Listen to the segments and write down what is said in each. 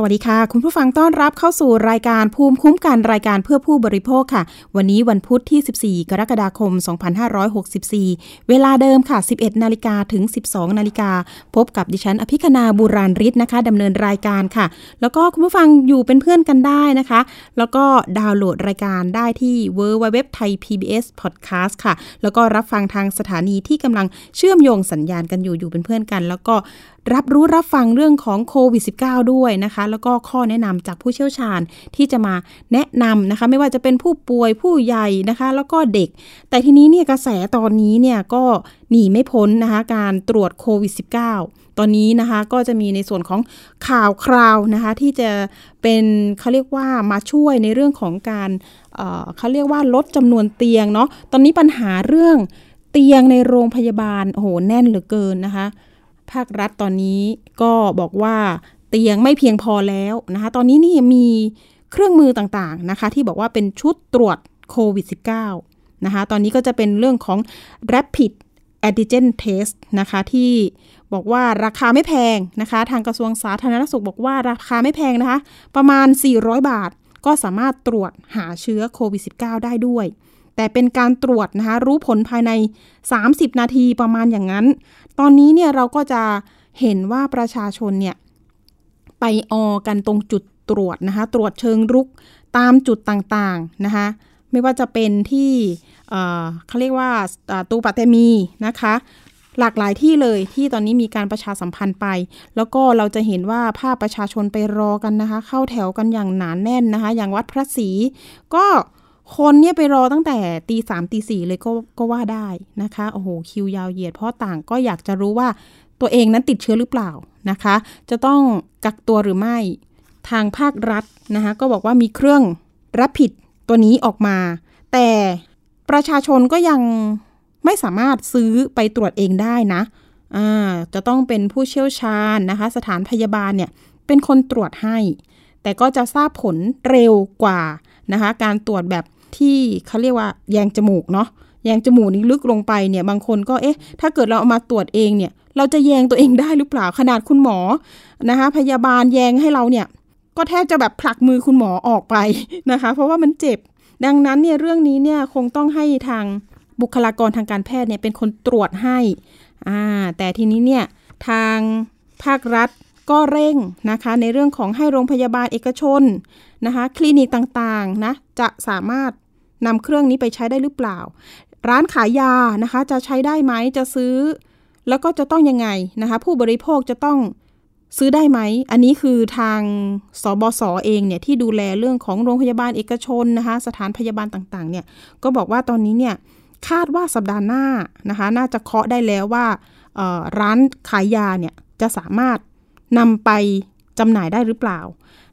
สวัสดีค่ะ คุณผู้ฟังต้อนรับเข้าสู่รายการภูมิคุ้มกันรายการเพื่อผู้บริโภคค่ะ วันนี้วันพุธที่ 14 กรกฎาคม 2564 เวลาเดิมค่ะ 11 นาฬิกาถึง 12 นาฬิกา พบกับดิฉันอภิคณาบูราริศนะคะดำเนินรายการค่ะ แล้วก็คุณผู้ฟังอยู่เป็นเพื่อนกันได้นะคะ แล้วก็ดาวน์โหลดรายการได้ที่ w w w t h a i PBS Podcast ค่ะ แล้วก็รับฟังทางสถานีที่กำลังเชื่อมโยงสัญญาณกันอยู่อยู่เป็นเพื่อนกัน แล้วก็ รับรู้รับฟังเรื่องของโควิด -19 ด้วยนะคะ แล้วก็ข้อแนะนำจากผู้เชี่ยวชาญที่จะมาแนะนำนะคะ ไม่ว่าจะเป็นผู้ป่วยผู้ใหญ่นะคะ แล้วก็เด็ก แต่ทีนี้เนี่ยกระแสตอนนี้เนี่ยก็หนีไม่พ้นนะคะการตรวจโควิด -19 ตอนนี้นะคะก็จะมีในส่วนของข่าวคราวนะคะที่จะเป็นเขาเรียกว่ามาช่วยในเรื่องของการเเขาเรียกว่าลดจำนวนเตียงเนาะตอนนี้ปัญหาเรื่องเตียงในโรงพยาบาลโอ้โหแน่นเหลือเกินนะคะ ภาครัฐตอนนี้ก็บอกว่าเตียงไม่เพียงพอแล้วนะคะ ตอนนี้นี่มีเครื่องมือต่างๆนะคะ ที่บอกว่าเป็นชุดตรวจโควิด -19 นะคะ ตอนนี้ก็จะเป็นเรื่องของ rapid antigen test นะคะ ที่บอกว่าราคาไม่แพงนะคะ ทางกระทรวงสาธารณสุขบอกว่าราคาไม่แพงนะคะ ประมาณ 400 บาท ก็สามารถตรวจหาเชื้อโควิด -19 ได้ด้วย แต่เป็นการตรวจนะคะรู้ผลภายใน 30 นาทีประมาณอย่างนั้น ตอนนี้เนี่ยเราก็จะเห็นว่าประชาชนเนี่ยไปออกันตรงจุดตรวจนะคะตรวจเชิงรุกตามจุดต่างๆนะคะไม่ว่าจะเป็นที่เขาเรียกว่าตูปัตเตมีนะคะหลากหลายที่เลยที่ตอนนี้มีการประชาสัมพันธ์ไป แล้วก็เราจะเห็นว่าภาพประชาชนไปรอกันนะคะ เข้าแถวกันอย่างหนานแน่นนะคะ อย่างวัดพระศรีก็ คนเนี่ยไปรอตั้งแต่ตีสามตีสี่เลยก็ก็ว่าได้นะคะโอ้โหคิวยาวเหยียดเพราะต่างก็อยากจะรู้ว่าตัวเองนั้นติดเชื้อหรือเปล่านะคะ จะต้องกักตัวหรือไม่ทางภาครัฐนะคะก็บอกว่ามีเครื่องรับผิดตัวนี้ออกมา แต่ประชาชนก็ยังไม่สามารถซื้อไปตรวจเองได้นะจะต้องเป็นผู้เชี่ยวชาญนะคะ สถานพยาบาลเนี่ยเป็นคนตรวจให้ แต่ก็จะทราบผลเร็วกว่านะคะ การตรวจแบบ ที่เขาเรียกว่าแยงจมูกเนาะแยงจมูกนี้ลึกลงไปเนี่ยบางคนก็เอ๊ะ ถ้าเกิดเราเอามาตรวจเองเนี่ย เราจะแยงตัวเองได้หรือเปล่าขนาดคุณหมอนะคะ พยาบาลแยงให้เราเนี่ย ก็แทบจะแบบผลักมือคุณหมอออกไปนะคะ เพราะว่ามันเจ็บ ดังนั้นเนี่ยเรื่องนี้เนี่ยคงต้องให้ทางบุคลากรทางการแพทย์เนี่ยเป็นคนตรวจให้อ่าแต่ทีนี้เนี่ยทางภาครัฐ ก็เร่งนะคะในเรื่องของให้โรงพยาบาลเอกชนนะคะคลินิกต่างๆนะจะสามารถนำเครื่องนี้ไปใช้ได้หรือเปล่า ร้านขายยานะคะจะใช้ได้ไหมจะซื้อ แล้วก็จะต้องยังไงนะคะผู้บริโภคจะต้องซื้อได้ไหม อันนี้คือทางสบศอเองเนี่ยที่ดูแลเรื่องของโรงพยาบาลเอกชนนะคะสถานพยาบาลต่างๆเนี่ยก็บอกว่าตอนนี้เนี่ยคาดว่าสัปดาห์หน้านะคะน่าจะเคาะได้แล้วว่าร้านขายยาเนี่ยจะสามารถ นำไปจำหน่ายได้หรือเปล่า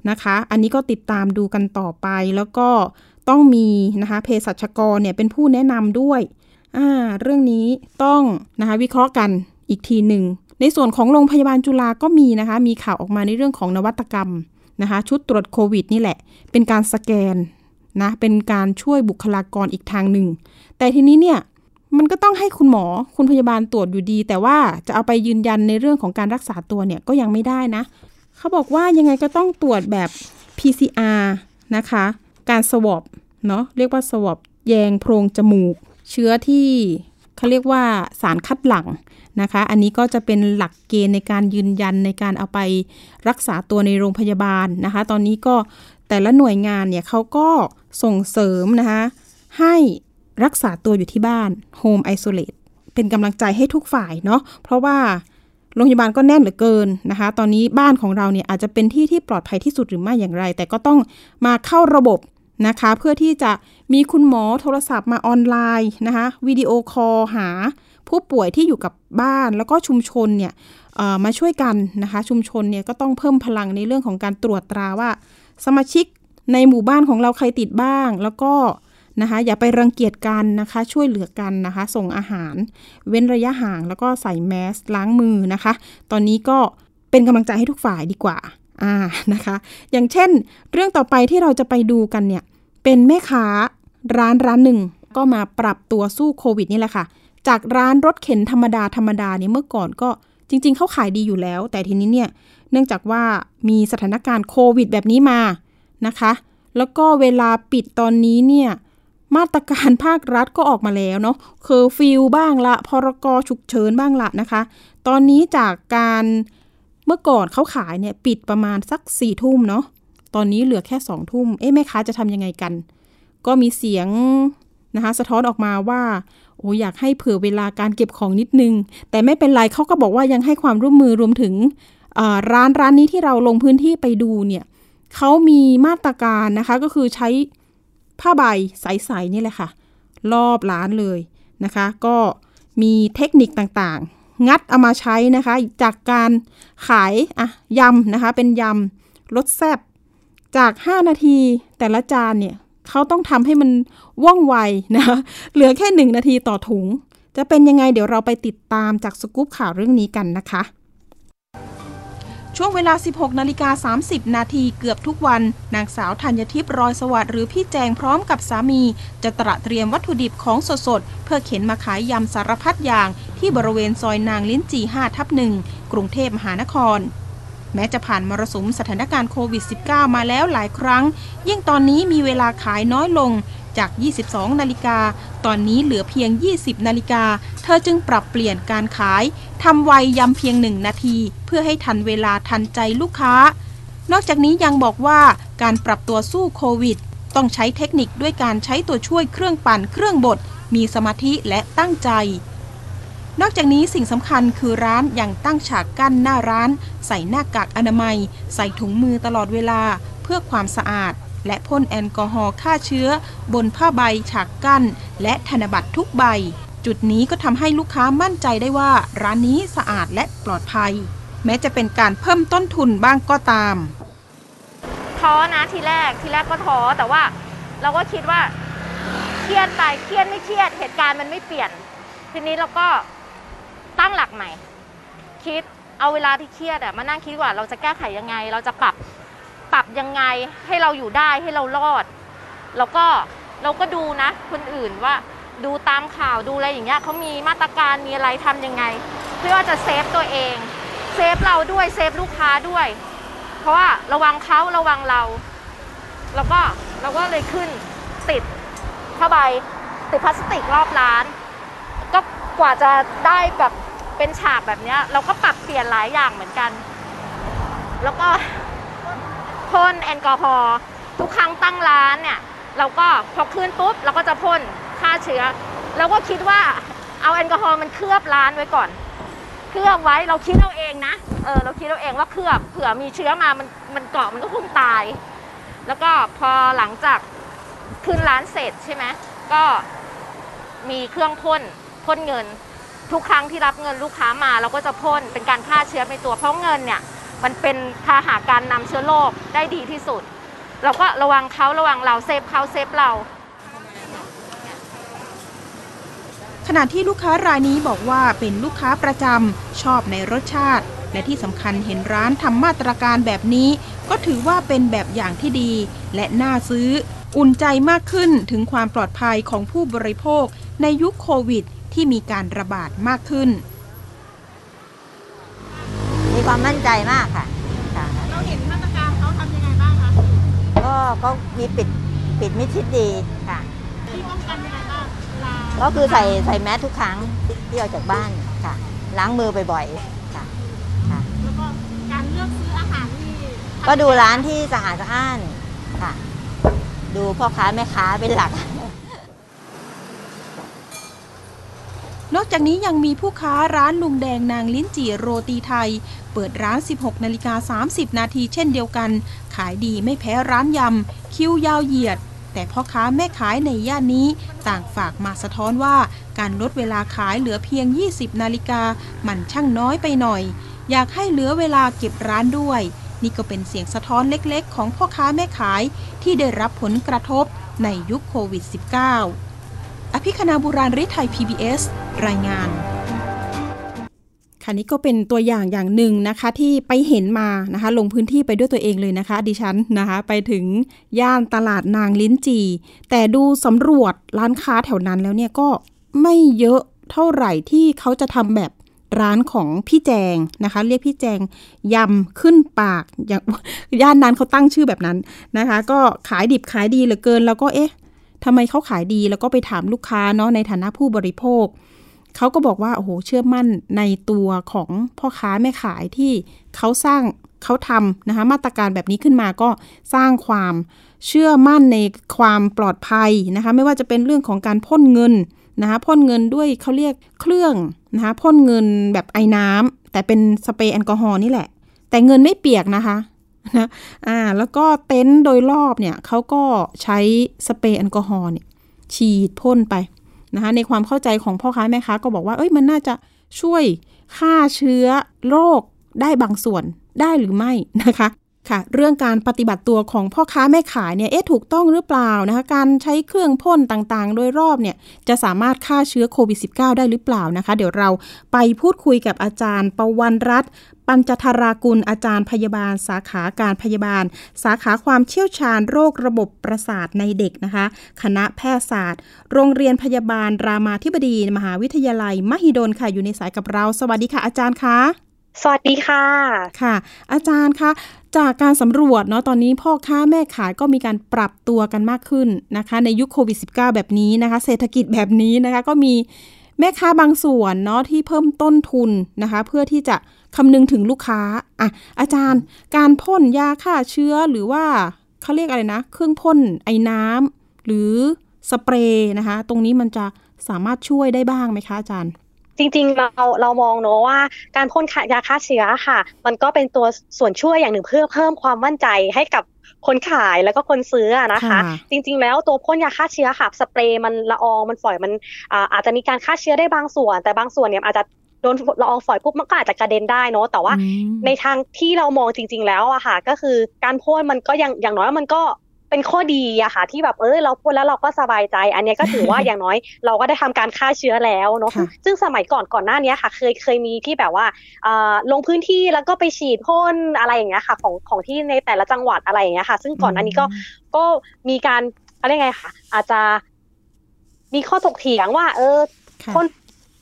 นะคะ อันนี้ก็ติดตามดูกันต่อไปแล้วก็ต้องมีนะคะเภสัชกรเนี่ยเป็นผู้แนะนำด้วยอ่าเรื่องนี้ต้องนะคะวิเคราะห์กันอีกทีหนึ่ง ในส่วนของโรงพยาบาลจุฬาก็มีนะคะ มีข่าวออกมาในเรื่องของนวัตกรรมนะคะ ชุดตรวจโควิดนี่แหละ เป็นการสแกนนะ เป็นการช่วยบุคลากรอีกทางหนึ่ง แต่ทีนี้เนี่ย มันก็ต้องให้คุณหมอคุณพยาบาลตรวจอยู่ดี แต่ว่าจะเอาไปยืนยันในเรื่องของการรักษาตัวเนี่ยก็ยังไม่ได้นะ เขาบอกว่ายังไงก็ต้องตรวจแบบ PCR นะคะ การสวอปเนาะเรียกว่าสวอปแยงโพรงจมูก เชื้อที่เขาเรียกว่าสารคัดหลั่งนะคะ อันนี้ก็จะเป็นหลักเกณฑ์ในการยืนยันในการเอาไปรักษาตัวในโรงพยาบาลนะคะ ตอนนี้ก็แต่ละหน่วยงานเนี่ยเขาก็ส่งเสริมนะคะให้ รักษาตัวอยู่ที่บ้าน Home Isolate เป็นกำลังใจให้ทุกฝ่ายเนาะเพราะว่าโรงพยาบาลก็แน่นเหลือเกินนะคะ ตอนนี้บ้านของเราเนี่ยอาจจะเป็นที่ที่ปลอดภัยที่สุดหรือไม่อย่างไร แต่ก็ต้องมาเข้าระบบนะคะ เพื่อที่จะมีคุณหมอโทรศัพท์มาออนไลน์นะคะวิดีโอคอลหาผู้ป่วยที่อยู่กับบ้านแล้วก็ชุมชนเนี่ยมาช่วยกันนะคะ ชุมชนเนี่ยก็ต้องเพิ่มพลังในเรื่องของการตรวจตราว่า สมาชิกในหมู่บ้านของเราใครติดบ้าง แล้วก็ นะคะอย่าไปรังเกียจกันนะคะ ช่วยเหลือกันนะคะ ส่งอาหาร เว้นระยะห่างแล้วก็ใส่แมสล้างมือนะคะ ตอนนี้ก็เป็นกำลังใจให้ทุกฝ่ายดีกว่าอ่านะคะ อย่างเช่น เรื่องต่อไปที่เราจะไปดูกันเนี่ยเป็นแม่ค้าร้านร้านหนึ่ง ก็มาปรับตัวสู้โควิดนี่แหละค่ะ จากร้านรถเข็นธรรมดาธรรมดาเนี่ยเมื่อก่อนก็จริง ๆ เขาขายดีอยู่แล้ว แต่ทีนี้เนี่ยเนื่องจากว่ามีสถานการณ์โควิดแบบนี้มานะคะ แล้วก็เวลาปิดตอนนี้เนี่ย มาตรการภาครัฐก็ออกมาแล้วเนาะเคอร์ฟิวบ้างละพรกฉุกเฉินบ้างละนะคะ ตอนนี้จากการเมื่อก่อนเขาขายเนี่ยปิดประมาณสักสี่ทุ่มเนาะตอนนี้เหลือแค่สองทุ่มเอ๊ะแม่ค้าจะทำยังไงกัน ก็มีเสียงนะคะสะท้อนออกมาว่าโอ้อยากให้เผื่อเวลาการเก็บของนิดนึง แต่ไม่เป็นไรเขาก็บอกว่ายังให้ความร่วมมือรวมถึงร้านร้านนี้ที่เราลงพื้นที่ไปดูเนี่ยเขามีมาตรการนะคะก็คือใช้ ผ้าใบใสๆนี่แหละค่ะ รอบร้านเลยนะคะ ก็มีเทคนิคต่างๆ งัดเอามาใช้นะคะ จากการขายอะยำนะคะ เป็นยำรสแซ่บจาก 5 นาทีแต่ละจานเนี่ยเขาต้องทำให้มันว่องไวนะคะเหลือแค่หนึ่งนาทีต่อถุง จะเป็นยังไงเดี๋ยวเราไปติดตามจากสกู๊ปข่าวเรื่องนี้กันนะคะ ช่วงเวลา 16 นาฬิกา 30 นาทีเกือบทุกวัน นางสาวธัญทิพย์รอยสวัสดิ์หรือพี่แจงพร้อมกับสามี จะตระเตรียมวัตถุดิบของสดๆ เพื่อเข็นมาขายยำสารพัดอย่าง ที่บริเวณซอยนางลิ้นจี5ทับหนึ่งกรุงเทพมหานคร แม้จะผ่านมรสุมสถานการณ์โควิด -19 มาแล้วหลายครั้ง ยิ่งตอนนี้มีเวลาขายน้อยลง จาก 22 นาฬิกา ตอนนี้เหลือเพียง 20 นาฬิกา เธอจึงปรับเปลี่ยนการขายทำไวยำเพียงหนึ่งนาที เพื่อให้ทันเวลาทันใจลูกค้า นอกจากนี้ยังบอกว่าการปรับตัวสู้โควิด ต้องใช้เทคนิคด้วยการใช้ตัวช่วยเครื่องปั่นเครื่องบด มีสมาธิและตั้งใจนอกจากนี้สิ่งสำคัญคือร้านยังตั้งฉากกั้นหน้าร้าน ใส่หน้ากากอนามัย ใส่ถุงมือตลอดเวลาเพื่อความสะอาด และพ่นแอลกอฮอล์ฆ่าเชื้อ บนผ้าใบฉากกั้น และธนบัตรทุกใบ จุดนี้ก็ทำให้ลูกค้ามั่นใจได้ว่า ร้านนี้สะอาดและปลอดภัย แม้จะเป็นการเพิ่มต้นทุนบ้างก็ตามท้อนะทีแรกทีแรกก็ท้อแต่ว่าเราก็คิดว่าเครียดไปเครียดไม่เครียดเหตุการณ์มันไม่เปลี่ยน ทีนี้เราก็ตั้งหลักใหม่ คิดเอาเวลาที่เครียดอะมานั่งคิดว่าเราจะแก้ไขยังไง เราจะปรับ ปรับยังไงให้เราอยู่ได้ให้เรารอด แล้วก็เราก็ดูนะ คนอื่นว่าดูตามข่าวดูอะไรอย่างเงี้ยเขามีมาตรการมีอะไรทำยังไง เพื่อจะ save ตัวเอง save เราด้วย save ลูกค้าด้วย เพราะว่าระวังเขาระวังเรา แล้วก็เราก็เลยขึ้นติดผ้าใบติดพลาสติกรอบร้าน ก็กว่าจะได้แบบเป็นฉากแบบเนี้ยเราก็ปรับเปลี่ยนหลายอย่างเหมือนกัน แล้วก็ พ่นแอลกอฮอล์ทุกครั้งตั้งร้านเนี่ยเราก็พอขึ้นปุ๊บเราก็จะพ่นฆ่าเชื้อเราก็คิดว่าเอาแอลกอฮอล์มันเคลือบร้านไว้ก่อน เคลือบไว้เราคิดเอาเองนะเออเราคิดเอาเองว่าเคลือบเผื่อมีเชื้อมามันมันเกาะมันก็คงตาย แล้วก็พอหลังจากขึ้นร้านเสร็จใช่ไหมก็มีเครื่องพ่นพ่นเงิน ทุกครั้งที่รับเงินลูกค้ามาเราก็จะพ่นเป็นการฆ่าเชื้อในตัวเพราะเงินเนี่ย มันเป็นพาหาการนำเชื้อโรคได้ดีที่สุด เราก็ระวังเขาระวังเราเซฟเขาเซฟเรา ขณะที่ลูกค้ารายนี้บอกว่าเป็นลูกค้าประจำชอบในรสชาติ และที่สำคัญเห็นร้านทำมาตรการแบบนี้ ก็ถือว่าเป็นแบบอย่างที่ดี และน่าซื้อ อุ่นใจมากขึ้นถึงความปลอดภัยของผู้บริโภคในยุคโควิด ที่มีการระบาดมากขึ้น ความมั่นใจมากค่ะค่ะเราเห็นมาตรการเขาทำยังไงบ้างคะก็ก็มีปิดปิดมิดชิดดีค่ะที่ป้องกันยังไงบ้างลาก็คือใส่ใส่แมสทุกครั้งที่ออกจากบ้านค่ะ ล้างมือบ่อยๆค่ะค่ะแล้วก็การเลือกซื้ออาหารที่ก็ดูร้านที่สะอาดสะอ้านค่ะ ดูพ่อค้าแม่ค้าเป็นหลัก นอกจากนี้ยังมีผู้ค้าร้านลุงแดงนางลิ้นจี่โรตีไทย เปิดร้าน 16 นาฬิกา 30 นาทีเช่นเดียวกัน ขายดีไม่แพ้ร้านยำ คิวยาวเหยียด แต่พ่อค้าแม่ขายในย่านนี้ต่างฝากมาสะท้อนว่า การลดเวลาขายเหลือเพียง 20 นาฬิกามันช่างน้อยไปหน่อย อยากให้เหลือเวลาเก็บร้านด้วย นี่ก็เป็นเสียงสะท้อนเล็กๆ ของพ่อค้าแม่ขายที่ได้รับผลกระทบในยุคโควิด -19 อภิคณาบุราริไทย PBS รายงานค่ะนี่ก็เป็นตัวอย่างอย่างหนึ่งนะคะที่ไปเห็นมานะคะลงพื้นที่ไปด้วยตัวเองเลยนะคะ ดิฉันนะคะไปถึงย่านตลาดนางลิ้นจี แต่ดูสำรวจร้านค้าแถวนั้นแล้วเนี่ยก็ไม่เยอะเท่าไหร่ที่เขาจะทำแบบร้านของพี่แจงนะคะ เรียกพี่แจงยำขึ้นปากอย่างย่านนั้นเขาตั้งชื่อแบบนั้นนะคะ ก็ขายดิบขายดีเหลือเกิน แล้วก็เอ๊ะ ทำไมเขาขายดีแล้วก็ไปถามลูกค้าเนาะในฐานะผู้บริโภค เขาก็บอกว่าโอ้โหเชื่อมั่นในตัวของพ่อค้าแม่ขายที่เขาสร้างเขาทำนะคะมาตรการแบบนี้ขึ้นมาก็สร้างความเชื่อมั่นในความปลอดภัยนะคะไม่ว่าจะเป็นเรื่องของการพ่นเงินนะคะพ่นเงินด้วยเขาเรียกเครื่องนะคะพ่นเงินแบบไอ้น้ำแต่เป็นสเปรย์แอลกอฮอล์นี่แหละ แต่เงินไม่เปียกนะคะ นะอ่าแล้วก็เต็นท์โดยรอบเนี่ยเขาก็ใช้สเปรย์แอลกอฮอล์เนี่ยฉีดพ่นไปนะคะในความเข้าใจของพ่อค้าแม่ค้าก็บอกว่าเอ้ยมันน่าจะช่วยฆ่าเชื้อโรคได้บางส่วนได้หรือไม่นะคะค่ะ เรื่องการปฏิบัติตัวของพ่อค้าแม่ขายเนี่ยเอ๊ะถูกต้องหรือเปล่านะคะการใช้เครื่องพ่นต่างๆ โดยรอบเนี่ยจะสามารถฆ่าเชื้อโควิด -19 ได้หรือเปล่านะคะ เดี๋ยวเราไปพูดคุยกับอาจารย์ประวันรัต ปัญจธารากุลอาจารย์พยาบาล สาขาการพยาบาล สาขาความเชี่ยวชาญโรคระบบประสาทในเด็กนะคะ คณะแพทยศาสตร์ โรงเรียนพยาบาล รามาธิบดี มหาวิทยาลัย มหิดลค่ะอยู่ในสายกับเรา สวัสดีค่ะ อาจารย์คะสวัสดีค่ะ ค่ะ อาจารย์คะจากการสำรวจเนาะตอนนี้พ่อค้าแม่ขายก็มีการปรับตัวกันมากขึ้นนะคะ ในยุคโควิด -19 แบบนี้นะคะ เศรษฐกิจแบบนี้นะคะ ก็มีแม่ค้าบางส่วนเนาะที่เพิ่มต้นทุนนะคะ เพื่อที่จะ คำนึงถึงลูกค้าอะอาจารย์ การพ่นยาฆ่าเชื้อหรือว่าเขาเรียกอะไรนะ เครื่องพ่นไอ้น้ำหรือสเปรย์นะคะ ตรงนี้มันจะสามารถช่วยได้บ้างไหมคะอาจารย์จริงๆเราเรามองเนอะว่าการพ่นยาฆ่าเชื้อค่ะ มันก็เป็นตัวส่วนช่วยอย่างหนึ่งเพื่อเพิ่มความมั่นใจให้กับคนขายแล้วก็คนซื้อนะคะ จริง ๆ แล้วตัวพ่นยาฆ่าเชื้อค่ะสเปรย์มันละอองมันฝอยมันอาจจะมีการฆ่าเชื้อได้บางส่วน แต่บางส่วนเนี่ยอาจจะโดนละอองฝอยปุ๊บมันก็อาจจะกระเด็นได้เนาะแต่ว่าในทางที่เรามองจริง ๆ แล้วอะค่ะ ก็คือการพ่นมันก็ยังอย่างน้อยมันก็เป็นข้อดีอะค่ะ ที่แบบเออเราพูดแล้วเราก็สบายใจ อันนี้ก็ถือว่าอย่างน้อยเราก็ได้ทำการฆ่าเชื้อแล้วเนาะซึ่งสมัยก่อนก่อนหน้านี้ค่ะ เคยเคยมีที่แบบว่าลงพื้นที่แล้วก็ไปฉีดพ่นอะไรอย่างเงี้ยค่ะของของที่ในแต่ละจังหวัดอะไรอย่างเงี้ยค่ะ ซึ่งก่อนอันนี้ก็ก็มีการอะไรไงค่ะ อาจจะมีข้อถกเถียงว่า เออพ่น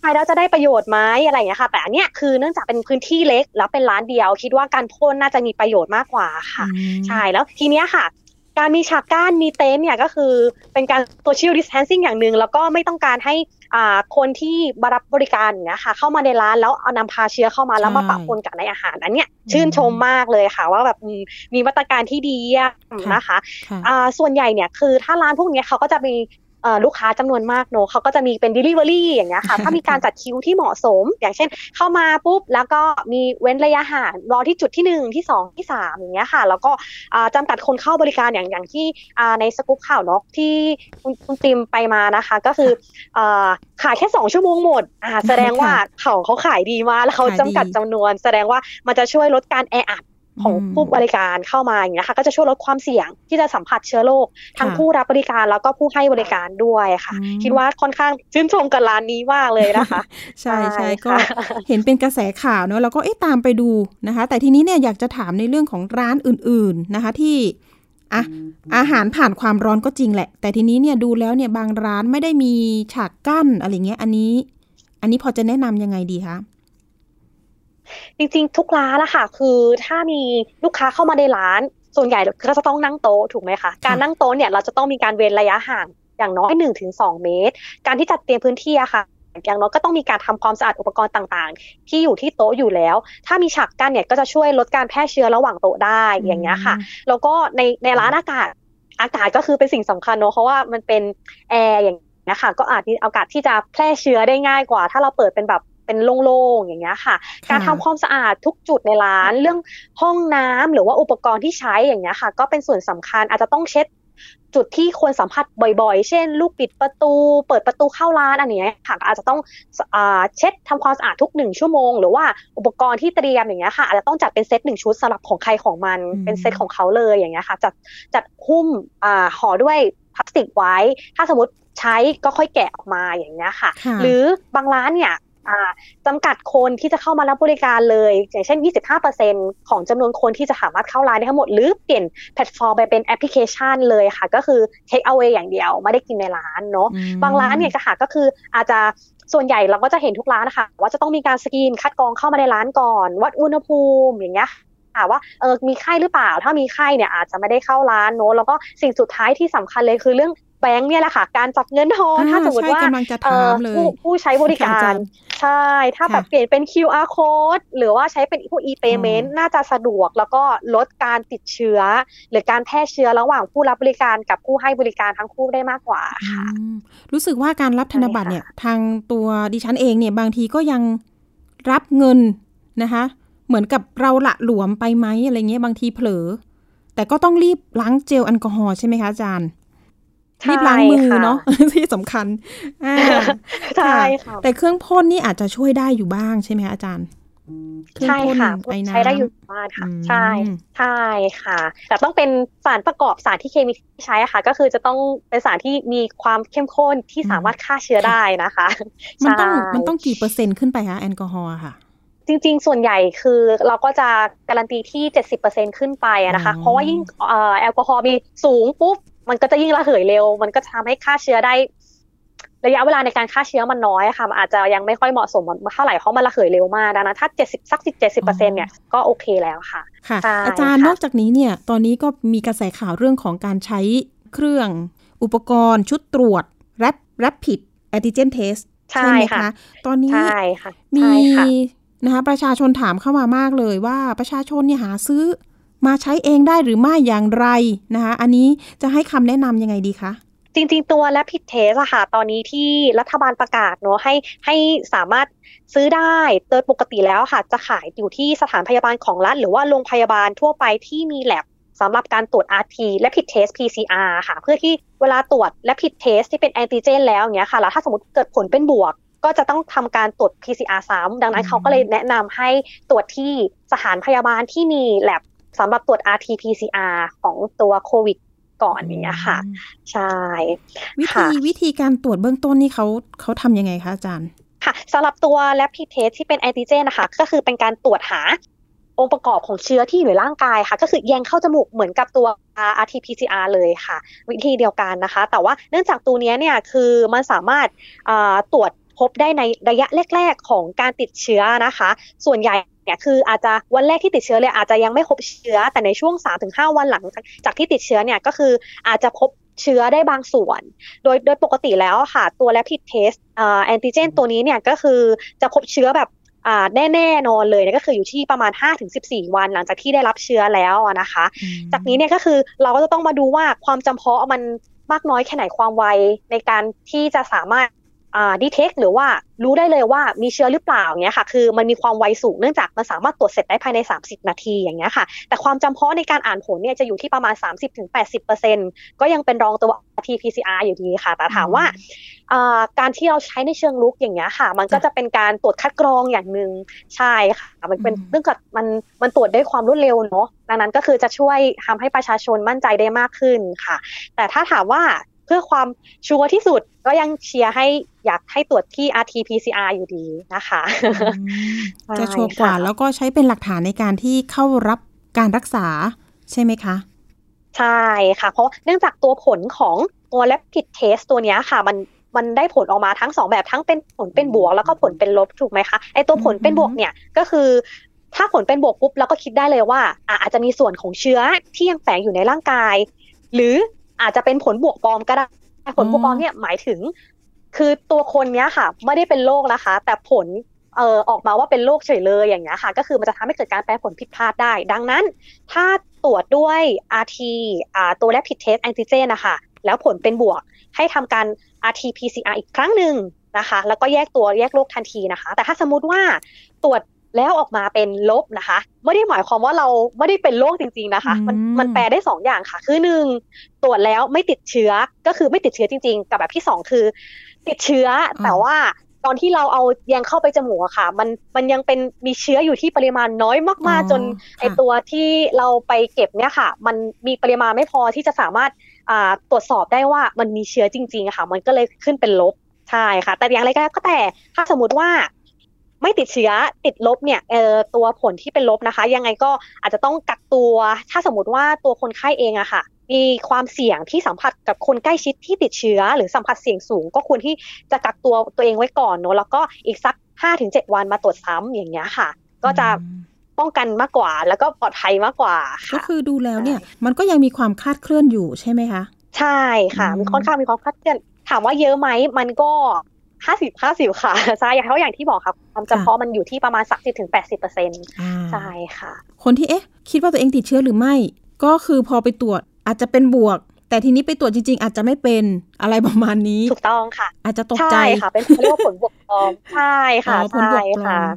ไปแล้วจะได้ประโยชน์ไหมอะไรอย่างเงี้ยค่ะ แต่อันเนี้ยคือเนื่องจากเป็นพื้นที่เล็กแล้วเป็นร้านเดียว คิดว่าการพ่นน่าจะมีประโยชน์มากกว่าค่ะ ใช่แล้วทีเนี้ยค่ะ การมีฉากกั้นมีเต็นท์เนี่ยก็คือเป็นการ social distancing อย่างหนึ่งแล้วก็ไม่ต้องการให้อ่าคนที่บรับบริการเนี่ยค่ะ เข้ามาในร้านแล้วเอานำพาเชื้อเข้ามาแล้วมาปะปนกับในอาหารอันเนี้ยชื่นชมมากเลยค่ะ ว่าแบบมีมาตรการที่ดีนะคะอ่าส่วนใหญ่เนี่ยคือถ้าร้านพวกนี้เขาก็จะมี ลูกค้าจำนวนมากเนอะเขาก็จะมีเป็น Delivery อย่างเงี้ยค่ะ ถ้ามีการจัดคิวที่เหมาะสม อย่างเช่น เข้ามาปุ๊บ แล้วก็มีเว้นระยะห่างรอที่จุดที่ 1 ที่ 2 ที่ 3 อย่างเงี้ยค่ะ แล้วก็จำกัดคนเข้าบริการอย่างอย่างที่ในสกู๊ปข่าวเนาะที่คุณติมไปมานะคะ ก็คือขายแค่ 2 ชั่วโมงหมดแสดงว่าเขาเขาขายดีมากแล้วเขาจำกัดจำนวน แสดงว่ามันจะช่วยลดการแออัด ของผู้บริการเข้ามาอย่างนี้ค่ะก็จะช่วยลดความเสี่ยงที่จะสัมผัสเชื้อโรคทั้งผู้รับบริการแล้วก็ผู้ให้บริการด้วยค่ะ คิดว่าค่อนข้างชื่นชมกับร้านนี้มากเลยนะคะ ใช่ใช่ก็เห็นเป็นกระแสข่าวเนอะแล้วก็เอ๊ะตามไปดูนะคะ แต่ทีนี้เนี่ยอยากจะถามในเรื่องของร้านอื่น ๆนะคะที่อะอาหารผ่านความร้อนก็จริงแหละ แต่ทีนี้เนี่ยดูแล้วเนี่ยบางร้านไม่ได้มีฉากกั้นอะไรเงี้ย อันนี้ อันนี้พอจะแนะนํำยังไงดีคะ จริง ๆ ทุกร้านละค่ะ คือถ้ามีลูกค้าเข้ามาในร้าน ส่วนใหญ่ก็จะต้องนั่งโต๊ะถูกไหมคะการนั่งโต๊ะเนี่ยเราจะต้องมีการเว้นระยะห่างอย่างน้อย 1-2ถึงเมตร การที่จัดเตรียมพื้นที่อะค่ะอย่างน้อยก็ต้องมีการทำความสะอาดอุปกรณ์ต่างๆ ที่อยู่ที่โต๊ะอยู่แล้ว ถ้ามีฉากกั้นเนี่ยก็จะช่วยลดการแพร่เชื้อระหว่างโต๊ะได้อย่างเงี้ยค่ะ แล้วก็ในในร้านอากาศอากาศก็คือเป็นสิ่งสำคัญเนาะเพราะว่ามันเป็นแอร์อย่างเงี้ยค่ะก็อาจมีโอกาสที่จะแพร่เชื้อได้ง่ายกว่า ถ้าเราเปิดเป็นแบบ เป็นโล่งๆอย่างเงี้ยค่ะ การทำความสะอาดทุกจุดในร้านเรื่องห้องน้ำหรือว่าอุปกรณ์ที่ใช้อย่างเงี้ยค่ะ ก็เป็นส่วนสำคัญอาจจะต้องเช็ดจุดที่ควรสัมผัสบ่อยๆ เช่น ลูกปิดประตู เปิดประตูเข้าร้านอันนี้ค่ะอาจจะต้องเช็ดทำความสะอาดทุกหนึ่งชั่วโมง หรือว่าอุปกรณ์ที่เตรียมอย่างเงี้ยค่ะอาจจะต้องจัดเป็นเซตหนึ่งชุดสำหรับของใครของมันเป็นเซตของเขาเลยอย่างเงี้ยค่ะ จัดจัดหุ้มห่อด้วยพลาสติกไว้ ถ้าสมมติใช้ก็ค่อยแกะออกมาอย่างเงี้ยค่ะ หรือบางร้านเนี่ย จำกัดคนที่จะเข้ามารับบริการเลย อย่างเช่น 25%ของจำนวนคนที่จะสามารถเข้าร้านได้ทั้งหมด หรือเปลี่ยนแพลตฟอร์มไปเป็นแอปพลิเคชันเลยค่ะ ก็คือ take away อย่างเดียว ไม่ได้กินในร้านเนาะบางร้านเนี่ยจะค่ะก็คืออาจจะส่วนใหญ่เราก็จะเห็นทุกร้านนะคะ ว่าจะต้องมีการสกรีนคัดกรองเข้ามาในร้านก่อน วัดอุณหภูมิอย่างเงี้ยค่ะว่าเออมีไข้หรือเปล่า ถ้ามีไข้เนี่ยอาจจะไม่ได้เข้าร้านเนาะแล้วก็สิ่งสุดท้ายที่สำคัญเลยคือเรื่อง แบงค์เนี่ยแหละค่ะ การจับเงินทอนถ้าสมมติว่าผู้ผู้ใช้บริการ ใช่ ถ้าแบบเปลี่ยนเป็น QR code หรือว่าใช้เป็นพวก e-payment น่าจะสะดวกแล้วก็ลดการติดเชื้อ หรือการแพร่เชื้อระหว่างผู้รับบริการกับผู้ให้บริการทั้งคู่ได้มากกว่าค่ะรู้สึกว่าการรับธนบัตรเนี่ยทางตัวดิฉันเองเนี่ยบางทีก็ยังรับเงินนะคะ เหมือนกับเราละหลวมไปไหมอะไรเงี้ยบางทีเผลอ แต่ก็ต้องรีบล้างเจลแอลกอฮอล์ใช่ไหมคะอาจารย์ รีบล้างมือเนาะที่สำคัญใช่ค่ะแต่เครื่องพ่นนี่อาจจะช่วยได้อยู่บ้างใช่ไหมคะอาจารย์ใช่ค่ะใช้ได้อยู่บ้านค่ะ ใช่ใช่ค่ะ แต่ต้องเป็นสารประกอบสารที่เคมีใช้ค่ะ ก็คือจะต้องเป็นสารที่มีความเข้มข้นที่สามารถฆ่าเชื้อได้นะคะ มันต้องมันต้องกี่เปอร์เซ็นต์ขึ้นไปคะแอลกอฮอล์ค่ะจริง ๆ ส่วนใหญ่คือเราก็จะการันตีที่เจ็ดสิบเปอร์เซ็นขึ้นไปนะคะ เพราะว่ายิ่งแอลกอฮอล์มีสูงปุ๊บ มันก็จะยิ่งระเหยเร็ว มันก็ทำให้ฆ่าเชื้อได้ ระยะเวลาในการฆ่าเชื้อมันน้อยค่ะมันอาจจะยังไม่ค่อยเหมาะสมเท่าไหร่เพราะมันระเหยเร็วมากนะถ้าเจ็ดสิบสักสิบเจ็ดสิบเปอร์เซ็นเนี่ยก็โอเคแล้วค่ะค่ะ อาจารย์นอกจากนี้เนี่ยตอนนี้ก็มีกระแสข่าวเรื่องของการใช้เครื่องอุปกรณ์ชุดตรวจแรปแรปผิดแอนติเจนเทสใช่ไหมคะตอนนี้มีนะคะประชาชนถามเข้ามามากเลยว่าประชาชนเนี่ยหาซื้อ มาใช้เองได้หรือไม่อย่างไรนะคะอันนี้จะให้คำแนะนำยังไงดีคะจริงๆ ตัวและพิเทสอะค่ะตอนนี้ที่รัฐบาลประกาศเนาะให้ให้สามารถซื้อได้โดยปกติแล้วค่ะ จะขายอยู่ที่สถานพยาบาลของรัฐ หรือว่าโรงพยาบาลทั่วไปที่มีแลบสำหรับการตรวจ RT และผิดเทส PCR ค่ะ เพื่อที่เวลาตรวจและผิดเทสที่เป็นแอนติเจนแล้วเนี้ยค่ะแล้วถ้าสมมติเกิดผลเป็นบวก ก็จะต้องทำการตรวจ PCR ซ้ำดังนั้นเขาก็เลยแนะนำให้ตรวจที่สถานพยาบาลที่มีแลบ สำหรับตรวจ RT-PCR ของตัวโควิดก่อนอย่างเงี้ยค่ะ ใช่วิธีวิธีการตรวจเบื้องต้นนี่เขาเขาทำยังไงคะอาจารย์ ค่ะสำหรับตัว rapid test ที่เป็นแอนติเจนนะคะก็คือเป็นการตรวจหาองค์ประกอบของเชื้อที่อยู่ในร่างกายค่ะ ก็คือแยงเข้าจมูกเหมือนกับตัว RT-PCR เลยค่ะ วิธีเดียวกันนะคะ แต่ว่าเนื่องจากตัวนี้เนี่ยคือมันสามารถตรวจพบได้ในระยะแรก ๆ ของการติดเชื้อนะคะ ส่วนใหญ่ เนี่ยคืออาจจะวันแรกที่ติดเชื้อเลยอาจจะยังไม่พบเชื้อแต่ในช่วง 3-5 วันหลังจากที่ติดเชื้อเนี่ยก็คืออาจจะพบเชื้อได้บางส่วน โดยโดยปกติแล้วค่ะตัว rapid test แอนติเจนตัวนี้เนี่ยก็คือจะพบเชื้อแบบแน่แน่นอนเลยก็คืออยู่ที่ประมาณ 5-14 วันหลังจากที่ได้รับเชื้อแล้วนะคะ จากนี้เนี่ยก็คือเราก็จะต้องมาดูว่าความจำเพาะมันมากน้อยแค่ไหนความไวในการที่จะสามารถอ่า ดีเทคหรือว่ารู้ได้เลยว่ามีเชื้อหรือเปล่าเงี้ยค่ะ คือมันมีความไวสูงเนื่องจากมันสามารถตรวจเสร็จได้ภายใน 30 นาทีอย่างเงี้ยค่ะ แต่ความจำเพาะในการอ่านผลเนี่ยจะอยู่ที่ประมาณ 30-80%ก็ยังเป็นรองตัว RT-PCR อยู่ดีค่ะ แต่ถามว่าการที่เราใช้ในเชิงลุกอย่างเงี้ยค่ะ มันก็จะเป็นการตรวจคัดกรองอย่างหนึ่งใช่ค่ะ มันเป็นเรื่องกับมันมันตรวจได้ความรวดเร็วเนาะดังนั้นก็คือจะช่วยทำให้ประชาชนมั่นใจได้มากขึ้นค่ะ แต่ถ้าถามว่า เพื่อความชัวร์ที่สุดก็ยังเชียร์ให้อยากให้ตรวจที่ RT-PCR อยู่ดีนะคะจะชัวร์กว่าแล้วก็ใช้เป็นหลักฐานในการที่เข้ารับการรักษาใช่ไหมคะ ใช่ค่ะ เพราะเนื่องจากตัวผลของตัว rapid test ตัวนี้ค่ะ มันมันได้ผลออกมาทั้งสองแบบทั้งเป็นผลเป็นบวก แล้วก็ผลเป็นลบถูกไหมคะไอตัวผลเป็นบวกเนี่ยก็คือถ้าผลเป็นบวกปุ๊บเราก็คิดได้เลยว่าอาจจะมีส่วนของเชื้อที่ยังแฝงอยู่ในร่างกาย หรือ อาจจะเป็นผลบวกปลอมก็ได้ผลบวกปลอมเนี่ยหมายถึง คือตัวคนเนี้ยค่ะ ไม่ได้เป็นโรคนะคะ แต่ผลเอ่อออกมาว่าเป็นโรคเฉยเลยอย่างเงี้ยค่ะ ก็คือมันจะทำให้เกิดการแปลผลผิดพลาดได้ ดังนั้น ถ้าตรวจด้วย RT อ่าตัว rapid test antigen นะคะแล้วผลเป็นบวกให้ทำการ RT PCR อีกครั้งหนึ่งนะคะ แล้วก็แยกตัวแยกโรคทันทีนะคะ แต่ถ้าสมมติว่าตรวจ แล้วออกมาเป็นลบนะคะ ไม่ได้หมายความว่าเราไม่ได้เป็นโรคจริง ๆนะคะ มันมันแปลได้สองอย่างค่ะ คือหนึ่งตรวจแล้วไม่ติดเชื้อก็คือไม่ติดเชื้อจริง ๆ กับแบบที่สองคือ ติดเชื้อแต่ว่าตอนที่เราเอาแยงเข้าไปจมูกค่ะ มันมันยังเป็นมีเชื้ออยู่ที่ปริมาณน้อยมากๆ จนไอตัวที่เราไปเก็บเนี่ยค่ะ มันมีปริมาณไม่พอที่จะสามารถตรวจสอบได้ว่ามันมีเชื้อจริงๆค่ะ มันก็เลยขึ้นเป็นลบใช่ค่ะ แต่อย่างไรก็แล้วก็แต่ถ้าสมมติว่า ไม่ติดเชื้อติดลบเนี่ยเออตัวผลที่เป็นลบนะคะ ยังไงก็อาจจะต้องกักตัว ถ้าสมมติว่าตัวคนไข้เองอะค่ะ มีความเสี่ยงที่สัมผัสกับคนใกล้ชิดที่ติดเชื้อ หรือสัมผัสเสี่ยงสูง ก็ควรที่จะกักตัวตัวเองไว้ก่อนเนอะแล้วก็อีกสักห้าถึงเจ็ดวันมาตรวจซ้ำอย่างเงี้ยค่ะ ก็จะป้องกันมากกว่าแล้วก็ปลอดภัยมากกว่าก็คือดูแล้วเนี่ยมันก็ยังมีความคาดเคลื่อนอยู่ใช่ไหมคะ ใช่ค่ะ มีค่อนข้างมีความคาดเคลื่อน ถามว่าเยอะไหมมันก็ ห้าสิบห้าสิบค่ะใช่เพราะอย่างที่บอกครับความจำเพาะมันอยู่ที่ประมาณสักสิบถึงแปดสิบเปอร์เซ็นต์ใช่ค่ะ คนที่เอ๊ะ คิดว่าตัวเองติดเชื้อหรือไม่ ก็คือพอไปตรวจอาจจะเป็นบวก แต่ทีนี้ไปตรวจจริง ๆ อาจจะไม่เป็นอะไรประมาณนี้ถูกต้องค่ะ อาจจะตกใจค่ะ เป็นเรียกว่าผลบวกปลอมใช่ค่ะผลบวกปลอม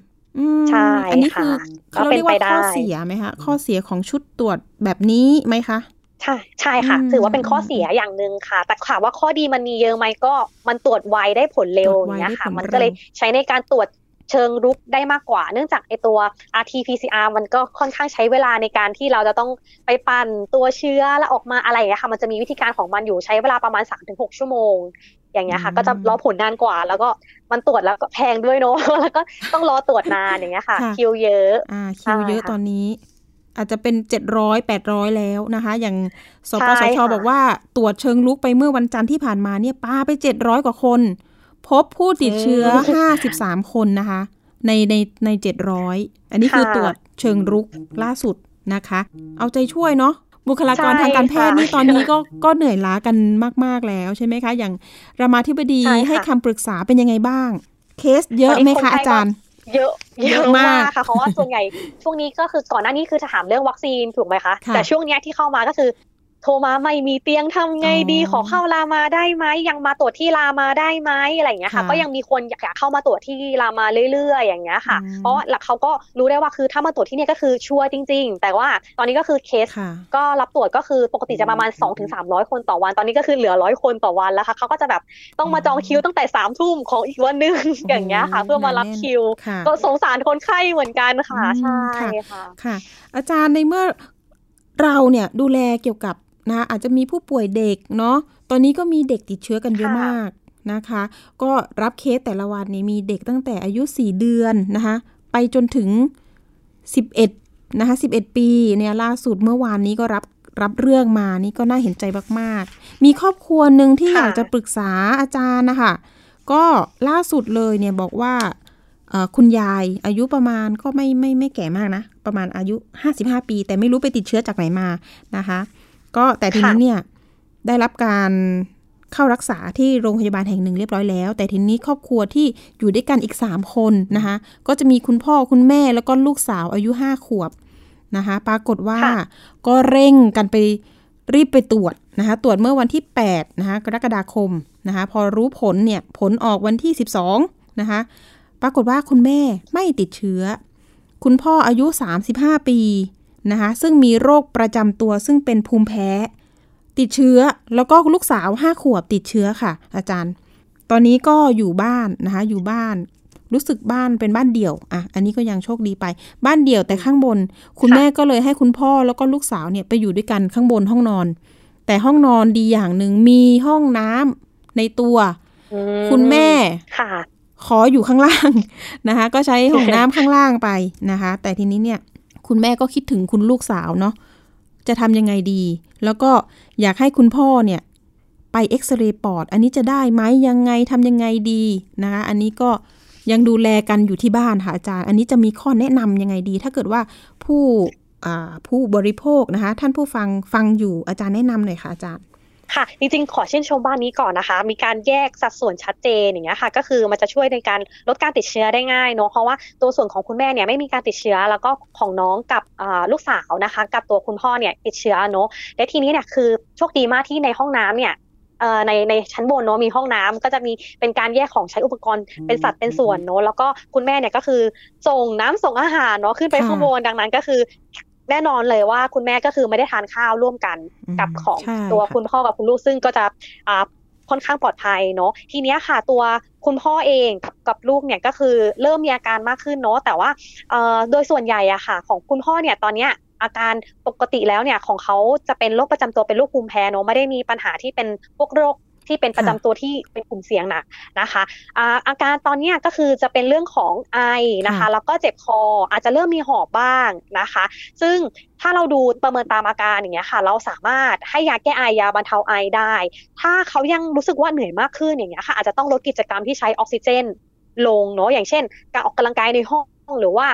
ใช่อันนี้คือเขาเรียกว่าข้อเสียไหมคะข้อเสียของชุดตรวจแบบนี้ไหมคะ ใช่ใช่ค่ะ ถือว่าเป็นข้อเสียอย่างหนึ่งค่ะ แต่ถามว่าข้อดีมันมีเยอะไหมก็มันตรวจไวได้ผลเร็วอย่างเงี้ยค่ะ มันก็เลยใช้ในการตรวจเชิงรุกได้มากกว่า เนื่องจากไอตัว RT-PCR มันก็ค่อนข้างใช้เวลาในการที่เราจะต้องไปปั่นตัวเชื้อแล้วออกมาอะไรอย่างเงี้ยค่ะ มันจะมีวิธีการของมันอยู่ใช้เวลาประมาณ 3-6 ชั่วโมง อย่างเงี้ยค่ะ ก็จะรอผลนานกว่า แล้วก็มันตรวจแล้วก็แพงด้วยเนาะแล้วก็ต้องรอตรวจนานอย่างเงี้ยค่ะ คิวเยอะอ่าคิวเยอะตอนนี้ อาจจะเป็นเจ็ดร้อยแปดร้อยแล้วนะคะ อย่างสปสชบอกว่าตรวจเชิงลุกไปเมื่อวันจันทร์ที่ผ่านมาเนี่ยปาไปเจ็ดร้อยกว่าคน พบผู้ติดเชื้อห้าสิบสามคนนะคะ ในในในเจ็ดร้อยอันนี้คือตรวจเชิงรุกล่าสุดนะคะ เอาใจช่วยเนาะบุคลากรทางการแพทย์นี่ตอนนี้ก็ก็เหนื่อยล้ากันมาก ๆ แล้วใช่ไหมคะ อย่างรามาธิบดีให้คำปรึกษาเป็นยังไงบ้าง เคสเยอะไหมคะอาจารย์ เยอะเยอะมากค่ะเพราะว่าส่วนใหญ่ช่วงนี้ก็คือก่อนหน้านี้คือจะถามเรื่องวัคซีนถูกไหมคะแต่ช่วงนี้ที่เข้ามาก็คือ โทรมาไม่มีเตียงทำไงดีขอเข้ารามาได้ไหมยังมาตรวจที่รามาได้ไหมอะไรอย่างเงี้ยค่ะ ก็ยังมีคนอยากเข้ามาตรวจที่รามาเรื่อยๆ อย่างเงี้ยค่ะ เพราะหลักเขาก็รู้ได้ว่าคือถ้ามาตรวจที่นี่ก็คือชัวร์จริง ๆ แต่ว่าตอนนี้ก็คือเคสก็รับตรวจก็คือปกติจะประมาณ 2-300ถึงคนต่อวัน ตอนนี้ก็คือเหลือร้อยคนต่อวันแล้วค่ะเขาก็จะแบบต้องมาจองคิวตั้งแต่สามทุ่มของอีกวันนึงอย่างเงี้ยค่ะ เพื่อมารับคิว ก็สงสารคนไข้เหมือนกันค่ะใช่ค่ะค่ะอาจารย์ในเมื่อเราเนี่ยดูแลเกี่ยวกับ นะอาจจะมีผู้ป่วยเด็กเนาะตอนนี้ก็มีเด็กติดเชื้อกันเยอะมากนะคะ ก็รับเคสแต่ละวันนี้มีเด็กตั้งแต่อายุ 4 เดือนนะคะไปจนถึง 11นะคะ11 ปีเนี่ยล่าสุดเมื่อวานนี้ก็รับรับเรื่องมานี่ก็น่าเห็นใจมากๆ มีครอบครัวหนึ่งที่อยากจะปรึกษาอาจารย์นะคะก็ล่าสุดเลยเนี่ยบอกว่าคุณยายอายุประมาณก็ไม่ไม่ไม่แก่มากนะ ประมาณอายุ 55 ปี แต่ไม่รู้ไปติดเชื้อจากไหนมานะคะ ก็แต่ทีนี้เนี่ยได้รับการเข้ารักษาที่โรงพยาบาลแห่งหนึ่งเรียบร้อยแล้ว แต่ทีนี้ครอบครัวที่อยู่ด้วยกันอีกสามคนนะคะ ก็จะมีคุณพ่อคุณแม่แล้วก็ลูกสาวอายุห้าขวบนะคะ ปรากฏว่าก็เร่งกันไปรีบไปตรวจนะคะ ตรวจเมื่อวันที่ 8 นะคะ กรกฎาคมนะคะ พอรู้ผลเนี่ย ผลออกวันที่ 12 นะคะ ปรากฏว่าคุณแม่ไม่ติดเชื้อ คุณพ่ออายุ 35 ปี นะคะซึ่งมีโรคประจำตัวซึ่งเป็นภูมิแพ้ ติดเชื้อแล้วก็ลูกสาวห้าขวบติดเชื้อค่ะ อาจารย์ ตอนนี้ก็อยู่บ้านนะคะอยู่บ้าน รู้สึกบ้านเป็นบ้านเดี่ยวอะอันนี้ก็ยังโชคดีไป บ้านเดี่ยวแต่ข้างบน คุณแม่ก็เลยให้คุณพ่อแล้วก็ลูกสาวเนี่ยไปอยู่ด้วยกันข้างบนห้องนอน แต่ห้องนอนดีอย่างหนึ่งมีห้องน้ำในตัว คุณแม่ค่ะขออยู่ข้างล่างนะคะ ก็ใช้ห้องน้ำข้างล่างไปนะคะ แต่ทีนี้เนี่ย คุณแม่ก็คิดถึงคุณลูกสาวเนาะจะทำยังไงดี แล้วก็อยากให้คุณพ่อเนี่ย ไปเอ็กซเรย์ปอด อันนี้จะได้ไหมยังไงทำยังไงดีนะคะอันนี้ก็ยังดูแลกันอยู่ที่บ้านค่ะอาจารย์ อันนี้จะมีข้อแนะนำยังไงดี ถ้าเกิดว่าผู้ผู้บริโภคนะคะ ท่านผู้ฟังฟังอยู่อาจารย์แนะนำหน่อยค่ะอาจารย์ ค่ะ จริงๆ ขอชื่นชมบ้านนี้ก่อนนะคะ มีการแยกสัดส่วนชัดเจนอย่างเงี้ยค่ะ ก็คือมันจะช่วยในการลดการติดเชื้อได้ง่ายเนาะเพราะว่าตัวส่วนของคุณแม่เนี่ยไม่มีการติดเชื้อแล้วก็ของน้องกับลูกสาวนะคะ กับตัวคุณพ่อเนี่ยติดเชื้อเนาะและทีนี้เนี่ยคือโชคดีมากที่ในห้องน้ำเนี่ยในในชั้นบนเนาะมีห้องน้ำก็จะมีเป็นการแยกของใช้อุปกรณ์เป็นสัดเป็นส่วนเนาะแล้วก็คุณแม่เนี่ยก็คือส่งน้ำส่งอาหารเนาะขึ้นไปข้างบนดังนั้นก็คือ แน่นอนเลยว่าคุณแม่ก็คือไม่ได้ทานข้าวร่วมกันกับของตัวคุณพ่อกับคุณลูกซึ่งก็จะค่อนข้างปลอดภัยเนาะทีนี้ค่ะตัวคุณพ่อเองกับลูกเนี่ยก็คือเริ่มมีอาการมากขึ้นเนาะแต่ว่าโดยส่วนใหญ่อะค่ะ ของคุณพ่อเนี่ยตอนเนี้ยอาการปกติแล้วเนี่ยของเขาจะเป็นโรคประจำตัวเป็นโรคภูมิแพ้เนาะไม่ได้มีปัญหาที่เป็นพวกโรค ที่เป็นประจำตัวที่เป็นกลุ่มเสี่ยงหนักนะคะอาอาการตอนนี้ก็คือจะเป็นเรื่องของไอนะคะ แล้วก็เจ็บคออาจจะเริ่มมีหอบบ้างนะคะ ซึ่งถ้าเราดูประเมินตามอาการอย่างเงี้ยค่ะ เราสามารถให้ยาแก้ไอยาบรรเทาไอได้ ถ้าเขายังรู้สึกว่าเหนื่อยมากขึ้นอย่างเงี้ยค่ะอาจจะต้องลดกิจกรรมที่ใช้ออกซิเจนลงเนาะอย่างเช่น การออกกำลังกายในห้อง หรือว่า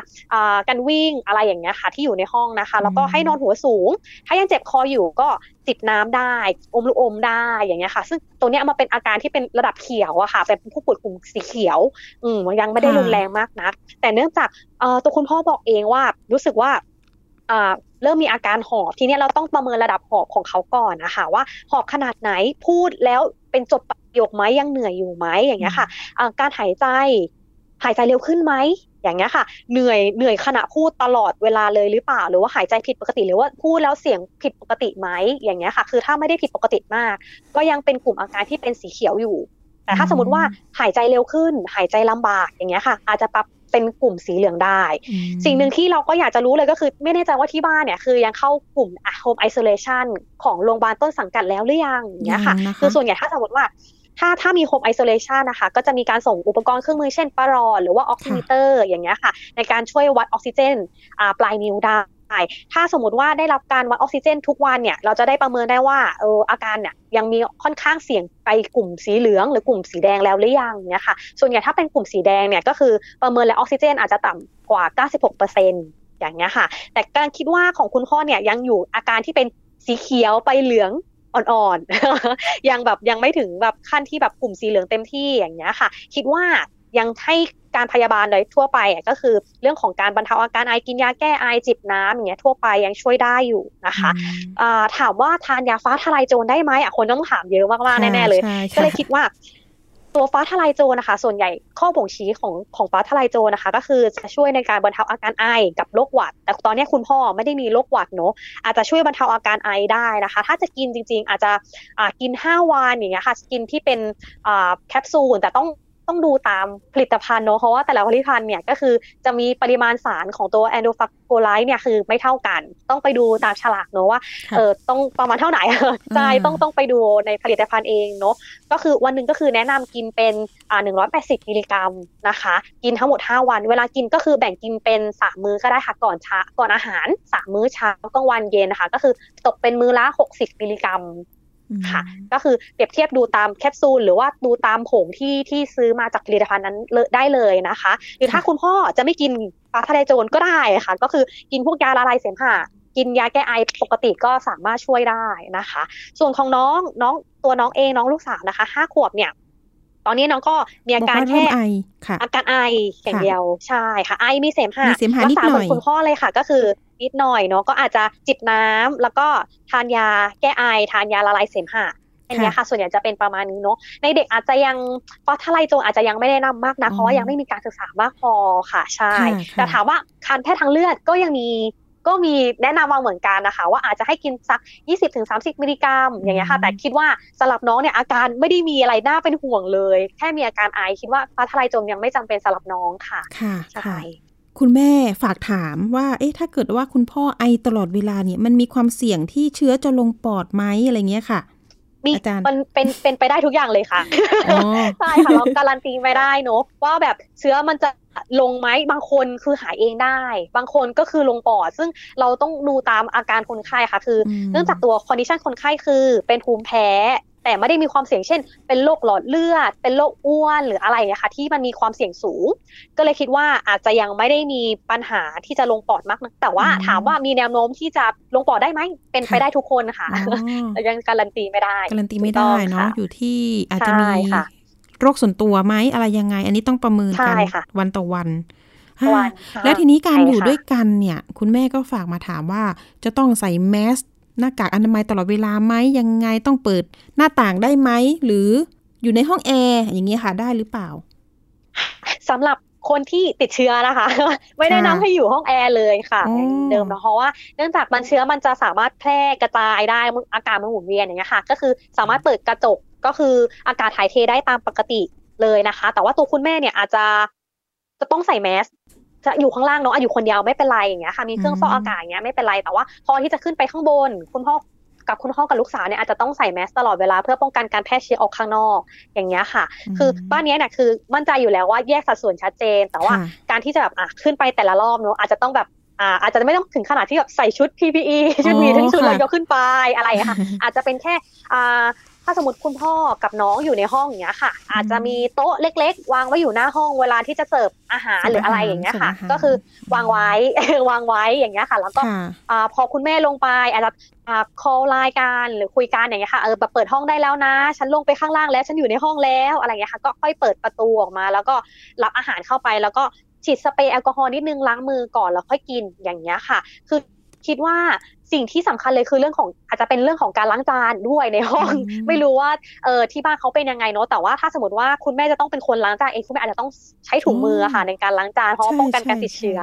การวิ่งอะไรอย่างเงี้ยค่ะที่อยู่ในห้องนะคะ แล้วก็ให้นอนหัวสูง ถ้ายังเจ็บคออยู่ก็จิบน้ำได้ อมลูกอมได้อย่างเงี้ยค่ะ ซึ่งตัวเนี้ยมาเป็นอาการที่เป็นระดับเขียวอะค่ะ เป็นผู้ป่วยกลุ่มสีเขียว อืมยังไม่ได้รุนแรงมากนัก แต่เนื่องจากตัวคุณพ่อบอกเองว่ารู้สึกว่าเริ่มมีอาการหอบทีนี้เราต้องประเมินระดับหอบของเขาก่อนนะคะว่าหอบขนาดไหนพูดแล้วเป็นจบประโยคไหมยังเหนื่อยอยู่ไหมอย่างเงี้ยค่ะการหายใจ หายใจเร็วขึ้นไหมอย่างเงี้ยค่ะ เหนื่อยเหนื่อยขณะพูดตลอดเวลาเลยหรือเปล่า หรือว่าหายใจผิดปกติ หรือว่าพูดแล้วเสียงผิดปกติไหมอย่างเงี้ยค่ะ คือถ้าไม่ได้ผิดปกติมาก ก็ยังเป็นกลุ่มอาการที่เป็นสีเขียวอยู่ แต่ถ้าสมมติว่าหายใจเร็วขึ้น หายใจลำบากอย่างเงี้ยค่ะ อาจจะปรับเป็นกลุ่มสีเหลืองได้ สิ่งหนึ่งที่เราก็อยากจะรู้เลยก็คือ ไม่แน่ใจว่าที่บ้านเนี่ยคือยังเข้ากลุ่ม home isolation ของโรงพยาบาลต้นสังกัดแล้วหรือยังอย่างเงี้ยค่ะ คือส่วนใหญ่ถ้าสมมติว่า ถ้าถ้ามี home isolation นะคะก็จะมีการส่งอุปกรณ์เครื่องมือเช่นปรอทหรือว่า oximeter อย่างเงี้ยค่ะ ในการช่วยวัดออกซิเจนปลายนิ้วได้ถ้าสมมติว่าได้รับการวัดออกซิเจน ทุกวันเนี่ยเราจะได้ประเมินได้ว่าเอออาการเนี่ยยังมีค่อนข้างเสี่ยงไปกลุ่มสีเหลืองหรือกลุ่มสีแดงแล้วหรือยังเนี่ยค่ะส่วนใหญ่ถ้าเป็นกลุ่มสีแดงเนี่ยก็คือประเมินแล้วออกซิเจนอาจจะต่ำกว่า 96%อย่างเงี้ยค่ะ แต่การคิดว่าของคุณพ่อเนี่ยยังอยู่อาการที่เป็นสีเขียวไปเหลือง อ่อนๆ ยังแบบยังไม่ถึงแบบขั้นที่แบบกลุ่มสีเหลืองเต็มที่อย่างเงี้ยค่ะ คิดว่ายังให้การพยาบาลโดยทั่วไปก็คือเรื่องของการบรรเทาอาการไอกินยาแก้ไอจิบน้ำอย่างเงี้ยทั่วไปยังช่วยได้อยู่นะคะะถามว่าทานยาฟ้าทลายโจรได้ไหมอะคนต้องถามเยอะมากๆแน่ๆเลย ก็เลยคิดว่า ตัวฟ้าทลายโจรนะคะ ส่วนใหญ่ข้อบ่งชี้ของของฟ้าทลายโจรนะคะ ก็คือจะช่วยในการบรรเทาอาการไอกับโรคหวัด แต่ตอนนี้คุณพ่อไม่ได้มีโรคหวัดเนาะอาจจะช่วยบรรเทาอาการไอได้นะคะ ถ้าจะกินจริง ๆ อาจจะกิน 5 วันอย่างเงี้ยค่ะกินที่เป็นแคปซูลแต่ต้อง ต้องดูตามผลิตภัณฑ์เนาะเพราะว่าแต่ละผลิตภัณฑ์เนี่ยก็คือจะมีปริมาณสารของตัว andrographolide เนี่ยคือไม่เท่ากัน ต้องไปดูตามฉลากเนาะว่าเออต้องประมาณเท่าไหร่ใช่ต้องต้องไปดูในผลิตภัณฑ์เองเนาะก็คือวันหนึ่งก็คือแนะนำกินเป็นอ่าหนึ่งร้อยแปดสิบมิลลิกรัมนะคะ กินทั้งหมดห้าวัน เวลากินก็คือแบ่งกินเป็นสามมื้อก็ได้ค่ะก่อนเช้าก่อนอาหารสามมื้อเช้ากลางวันเย็นนะคะ ก็คือตกเป็นมื้อละหกสิบมิลลิกรัม ค่ะ ก็คือเปรียบเทียบดูตามแคปซูลหรือว่าดูตามผงที่ที่ซื้อมาจากผลิตภัณฑ์นั้นได้เลยนะคะ หรือถ้าคุณพ่อจะไม่กินปลาทะเลโจรก็ได้ค่ะ ก็คือกินพวกยาละลายเสมหะกินยาแก้ไอปกติก็สามารถช่วยได้นะคะ ส่วนของน้องน้องตัวน้องเองน้องลูกสาวนะคะห้าขวบเนี่ยตอนนี้น้องก็มีอาการแค่อาการไออย่างเดียวใช่ค่ะ ไอมีเสมหะรักษาเหมือนคุณพ่อเลยค่ะ ก็คือ นิดหน่อยเนาะก็อาจจะจิบน้ำแล้วก็ทานยาแก้ไอทานยาละลายเสมหะอันนี้ค่ะส่วนใหญ่จะเป็นประมาณนี้เนาะในเด็กอาจจะยังฟอสทไลโจอาจจะยังไม่ได้นำมากนะเพราะว่ายังไม่มีการศึกษามากพอค่ะใช่แต่ถามว่าการแพทย์ทางเลือดก็ยังมีก็มีแนะนำมาเหมือนกันนะคะ ว่าอาจจะให้กินสัก 20-30 มิลลิกรัมอย่างเงี้ยค่ะ แต่คิดว่าสำหรับน้องเนี่ยอาการไม่ได้มีอะไรน่าเป็นห่วงเลย แค่มีอาการไอคิดว่าฟ้าทลายโจรยังไม่จำเป็นสำหรับน้องค่ะ ค่ะใช่ คุณแม่ฝากถามว่า เอ๊ะ ถ้าเกิดว่าคุณพ่อไอตลอดเวลาเนี่ย มันมีความเสี่ยงที่เชื้อจะลงปอดไหมอะไรเงี้ยค่ะมีมันเป็นเป็นไปได้ทุกอย่างเลยค่ะใช่ค่ะเราการันตีไม่ได้เนอะว่าแบบเชื้อมันจะลงไหมบางคนคือหายเองได้ บางคนก็คือลงปอด ซึ่งเราต้องดูตามอาการคนไข้ค่ะ คือ เนื่องจากตัว condition คนไข้คือเป็นภูมิแพ้ แต่ไม่ได้มีความเสี่ยงเช่น เป็นโรคหลอดเลือด เป็นโรคอ้วนหรืออะไรนะคะที่มันมีความเสี่ยงสูง ก็เลยคิดว่าอาจจะยังไม่ได้มีปัญหาที่จะลงปอดมากนะแต่ว่าถามว่ามีแนวโน้มที่จะลงปอดได้ไหมเป็นไปได้ทุกคนนะคะยังการันตีไม่ได้การันตีไม่ได้เนาะอยู่ที่อาจจะมีโรคส่วนตัวไหมอะไรยังไง อันนี้ต้องประเมินกันวันต่อวันแล้วทีนี้การอยู่ด้วยกันเนี่ย คุณแม่ก็ฝากมาถามว่าจะต้องใส่แมส หน้ากากอนามัยตลอดเวลาไหมยังไงต้องเปิดหน้าต่างได้ไหมหรืออยู่ในห้องแอร์อย่างเงี้ยค่ะได้หรือเปล่าสำหรับคนที่ติดเชื้อนะคะ ไม่ได้นำให้อยู่ห้องแอร์เลยค่ะเดิมนะเพราะว่าเนื่องจากมันเชื้อมันจะสามารถแพร่กระจายได้อากาศมันหมุนเวียนอย่างเงี้ยค่ะ ก็คือสามารถเปิดกระจกก็คืออากาศถ่ายเทได้ตามปกติเลยนะคะ แต่ว่าตัวคุณแม่เนี่ยอาจจะจะต้องใส่แมส จะอยู่ข้างล่างเนาะอยู่คนเดียวไม่เป็นไรอย่างเงี้ยค่ะมีเครื่องฟอกอากาศอย่างเงี้ยไม่เป็นไรแต่ว่า พอที่จะขึ้นไปข้างบน คุณพ่อกับคุณพ่อกับลูกสาวเนี่ยอาจจะต้องใส่แมสตลอดเวลาเพื่อป้องกันการแพร่เชื้อออกข้างนอกอย่างเงี้ยค่ะ คือบ้านนี้เนี่ยคือมั่นใจอยู่แล้วว่าแยกสัดส่วนชัดเจน แต่ว่าการที่จะแบบอะขึ้นไปแต่ละรอบเนาะอาจจะต้องแบบอ่าอาจจะไม่ต้องถึงขนาดที่แบบใส่ชุด PPE ชุดมีทั้งชุดเลยก็ขึ้นไปอะไรค่ะอาจจะเป็นแค่อ่า ถ้าสมมติคุณพ่อกับน้องอยู่ในห้องอย่างเงี้ยค่ะ อาจจะมีโต๊ะเล็ก ๆ วางไว้อยู่หน้าห้องเวลาที่จะเสิร์ฟอาหารหรืออะไรอย่างเงี้ยค่ะ ก็คือวางไว้วางไว้อย่างเงี้ยค่ะ แล้วก็อ่าพอคุณแม่ลงไปอาจจะอ่า call ไลน์กันหรือคุยกันอย่างเงี้ยค่ะเออแบบเปิดห้องได้แล้วนะ ฉันลงไปข้างล่างแล้วฉันอยู่ในห้องแล้วอะไรเงี้ยค่ะ ก็ค่อยเปิดประตูออกมา แล้วก็รับอาหารเข้าไปแล้วก็ฉีดสเปรย์แอลกอฮอล์นิดนึงล้างมือก่อนแล้วค่อยกินอย่างเงี้ยค่ะ คือคิดว่า สิ่งที่สำคัญเลยคือเรื่องของอาจจะเป็นเรื่องของการล้างจานด้วยในห้อง ไม่รู้ว่าเออที่บ้านเขาเป็นยังไงเนาะแต่ว่าถ้าสมมติว่าคุณแม่จะต้องเป็นคนล้างจานเองคุณแม่อาจจะต้องใช้ถุงมือค่ะในการล้างจานเพราะป้องกันการติดเชื้อ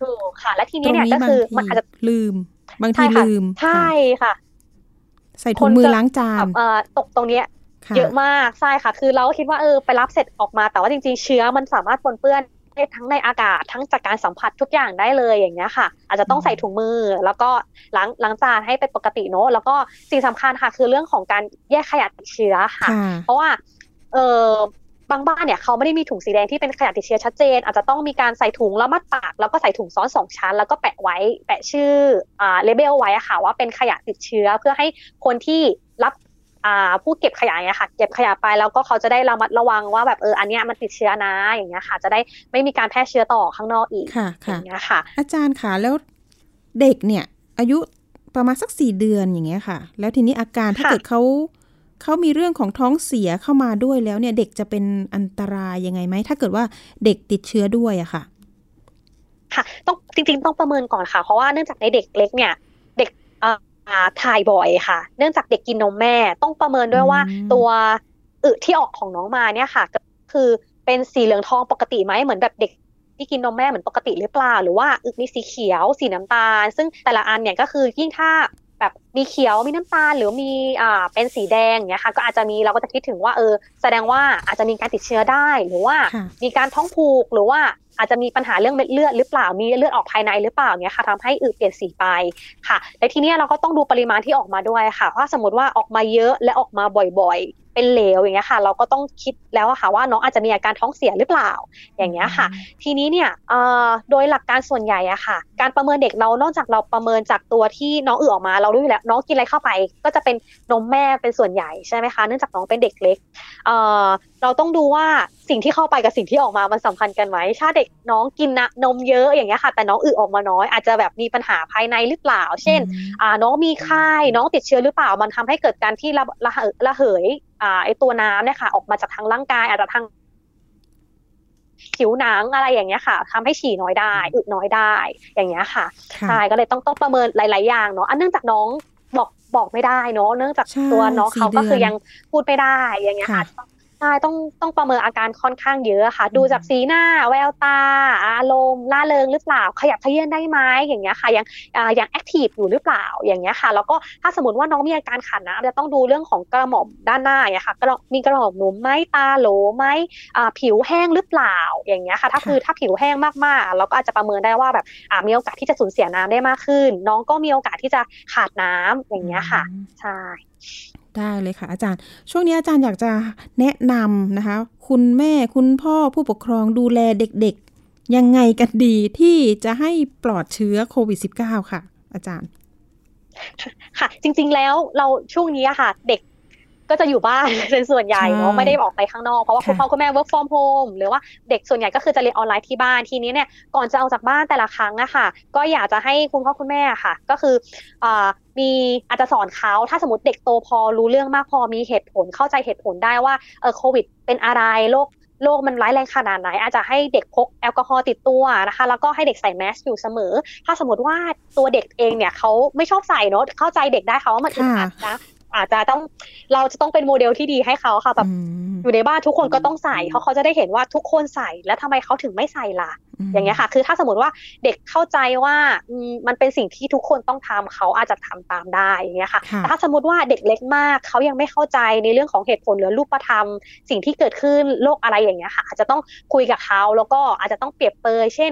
ถูกค่ะ และทีนี้เนี่ยก็คือมันอาจจะลืม บางทีลืมใช่ค่ะ ใส่ถุงมือล้างจานเอ่อตกตรงเนี้ยเยอะมากใช่ค่ะ คือเราก็คิดว่าเออไปรับเสร็จออกมาแต่ว่าจริงๆเชื้อมันสามารถปนเปื้อน ทั้งในอากาศทั้งจากการสัมผัสทุกอย่างได้เลยอย่างเงี้ยค่ะ อาจจะต้องใส่ถุงมือ แล้วก็ล้างล้างจานให้เป็นปกติเนอะแล้วก็สิ่งสำคัญค่ะ คือเรื่องของการแยกขยะติดเชื้อค่ะ เพราะว่าเออบางบ้านเนี่ยเขาไม่ได้มีถุงสีแดงที่เป็นขยะติดเชื้อชัดเจน อาจจะต้องมีการใส่ถุงแล้วมัดปาก แล้วก็ใส่ถุงซ้อนสองชั้น แล้วก็แปะไว้แปะชื่ออ่าเลเบลไว้ค่ะ ว่าเป็นขยะติดเชื้อเพื่อให้คนที่รับ ผู้เก็บขยะเนี่ยค่ะ เก็บขยะไปแล้วก็เขาจะได้ระมัดระวังว่าแบบเอออันเนี้ยมันติดเชื้อนะอย่างเงี้ยค่ะ จะได้ไม่มีการแพร่เชื้อต่อข้างนอกอีกค่ะอย่างเงี้ยค่ะ อาจารย์ค่ะแล้วเด็กเนี่ย อายุประมาณสักสี่เดือนอย่างเงี้ยค่ะ แล้วทีนี้อาการถ้าเกิดเขาเขามีเรื่องของท้องเสียเข้ามาด้วยแล้วเนี่ย เด็กจะเป็นอันตรายยังไงไหมถ้าเกิดว่าเด็กติดเชื้อด้วยอะค่ะ ค่ะ ต้องจริง ๆ ต้องประเมินก่อนค่ะ เพราะว่าเนื่องจากในเด็กเล็กเนี่ย เด็ก ถ่ายบ่อยค่ะ เนื่องจากเด็กกินนมแม่ต้องประเมินด้วยว่าตัวอึที่ออกของน้องมาเนี่ยค่ะก็คือเป็นสีเหลืองทองปกติไหมเหมือนแบบเด็กที่กินนมแม่เหมือนปกติหรือเปล่า หรือว่าอึมีสีเขียว สีน้ำตาล ซึ่งแต่ละอันเนี่ยก็คือยิ่งถ้า แบบมีเขียวมีน้ำตาลหรือมีอ่าเป็นสีแดงเนี่ยค่ะ ก็อาจจะมีเราก็จะคิดถึงว่าเออ แสดงว่าอาจจะมีการติดเชื้อได้หรือว่ามีการท้องผูกหรือว่าอาจจะมีปัญหาเรื่องเม็ดเลือดหรือเปล่ามีเลือดออกภายในหรือเปล่าเนี่ยค่ะทำให้อึเปลี่ยนสีไปค่ะและทีนี้เราก็ต้องดูปริมาณที่ออกมาด้วยค่ะเพราะสมมติว่าออกมาเยอะและออกมาบ่อยเป็นเหลวอย่างเงี้ยค่ะ เราก็ต้องคิดแล้วค่ะว่าน้องอาจจะมีอาการท้องเสียหรือเปล่า อย่างเงี้ยค่ะ ทีนี้เนี่ยโดยหลักการส่วนใหญ่อะค่ะ การประเมินเด็กเรานอกจากเราประเมินจากตัวที่น้องอือออกมาเรารู้อยู่แล้ว น้องกินอะไรเข้าไป ก็จะเป็นนมแม่เป็นส่วนใหญ่ใช่ไหมคะเนื่องจากน้องเป็นเด็กเล็กเราต้องดูว่าสิ่งที่เข้าไปกับสิ่งที่ออกมามันสัมพันธ์กันไหมถ้าเด็กน้องกินนะนมเยอะอย่างเงี้ยค่ะ แต่น้องอึออกมาน้อยอาจจะแบบมีปัญหาภายในหรือเปล่า เช่นน้องมีไข้น้องติดเชื้อหรือเปล่า มันทำให้เกิดการที่ระระระเหยอ่าไอตัวน้ำเนี่ยค่ะออกมาจากทางร่างกายอาจจะทาง ผิวหนังอะไรอย่างเงี้ยค่ะทำให้ฉี่น้อยได้อึน้อยได้อย่างเงี้ยค่ะใช่ก็เลยต้องต้องประเมินหลาย ๆ อย่างเนาะอันเนื่องจากน้องบอกบอกไม่ได้เนาะเนื่องจากตัวน้องเขาก็คือยังพูดไม่ได้อย่างเงี้ยค่ะ ช่ต้องต้องประเมินอาการค่อนข้างเยอะค่ะ ดูจากสีหน้า แววตา อารมณ์ล่าเริงหรือเปล่า ขยับเขยื้อนได้ไหมอย่างเงี้ยค่ะ ยังยังแอคทีฟอยู่หรือเปล่าอย่างเงี้ยค่ะ แล้วก็ถ้าสมมติว่าน้องมีอาการขาดน้ำจะต้องดูเรื่องของกระหม่อมด้านหน้าอย่างเงี้ยค่ะกระมีกระหม่อมหนุ่มไหมตาโหลไหมผิวแห้งหรือเปล่าอย่างเงี้ยค่ะ ถ้าคือถ้าผิวแห้งมากๆ เราก็อาจจะประเมินได้ว่าแบบมีโอกาสที่จะสูญเสียน้ำได้มากขึ้น น้องก็มีโอกาสที่จะขาดน้ำอย่างเงี้ยค่ะใช่ ได้เลยค่ะอาจารย์ ช่วงนี้อาจารย์อยากจะแนะนำนะคะ คุณแม่คุณพ่อผู้ปกครองดูแลเด็กๆ ยังไงกันดีที่จะให้ปลอดเชื้อโควิด -19 ค่ะ อาจารย์ค่ะจริงๆแล้วเราช่วงนี้ค่ะ เด็ก ก็จะอยู่บ้านเป็นส่วนใหญ่เนาะไม่ได้ออกไปข้างนอกเพราะว่าคุณพ่อคุณแม่ work from home หรือว่าเด็กส่วนใหญ่ก็คือจะเรียนออนไลน์ที่บ้านทีนี้เนี่ยก่อนจะออกจากบ้านแต่ละครั้งอะค่ะ ก็อยากจะให้คุณพ่อคุณแม่ค่ะ ก็คืออ่ามีอาจจะสอนเขาถ้าสมมติเด็กโตพอรู้เรื่องมากพอมีเหตุผลเข้าใจเหตุผลได้ว่าเออโควิด เป็นอะไรโรคโรคมันร้ายแรงขนาดไหน อาจจะให้เด็กพกแอลกอฮอล์ติดตัวนะคะ แล้วก็ให้เด็กใส่แมสอยู่เสมอ ถ้าสมมติว่าตัวเด็กเองเนี่ยเขาไม่ชอบใส่เนาะเข้าใจเด็กได้เขาว่ามันอึดอัดนะ อาจจะต้องเราจะต้องเป็นโมเดลที่ดีให้เขาค่ะแบบอยู่ในบ้านทุกคนก็ต้องใส่เพราะเขาจะได้เห็นว่าทุกคนใส่แล้วทำไมเขาถึงไม่ใส่ล่ะ อย่างเงี้ยค่ะ คือถ้าสมมติว่าเด็กเข้าใจว่ามันเป็นสิ่งที่ทุกคนต้องทำเขาอาจจะทำตามได้อย่างเงี้ยค่ะแต่ถ้าสมมติว่าเด็กเล็กมากเขายังไม่เข้าใจในเรื่องของเหตุผลหรือรูปธรรม สิ่งที่เกิดขึ้นโลกอะไรอย่างเงี้ยค่ะ อาจจะต้องคุยกับเขาแล้วก็อาจจะต้องเปรียบเปยเช่น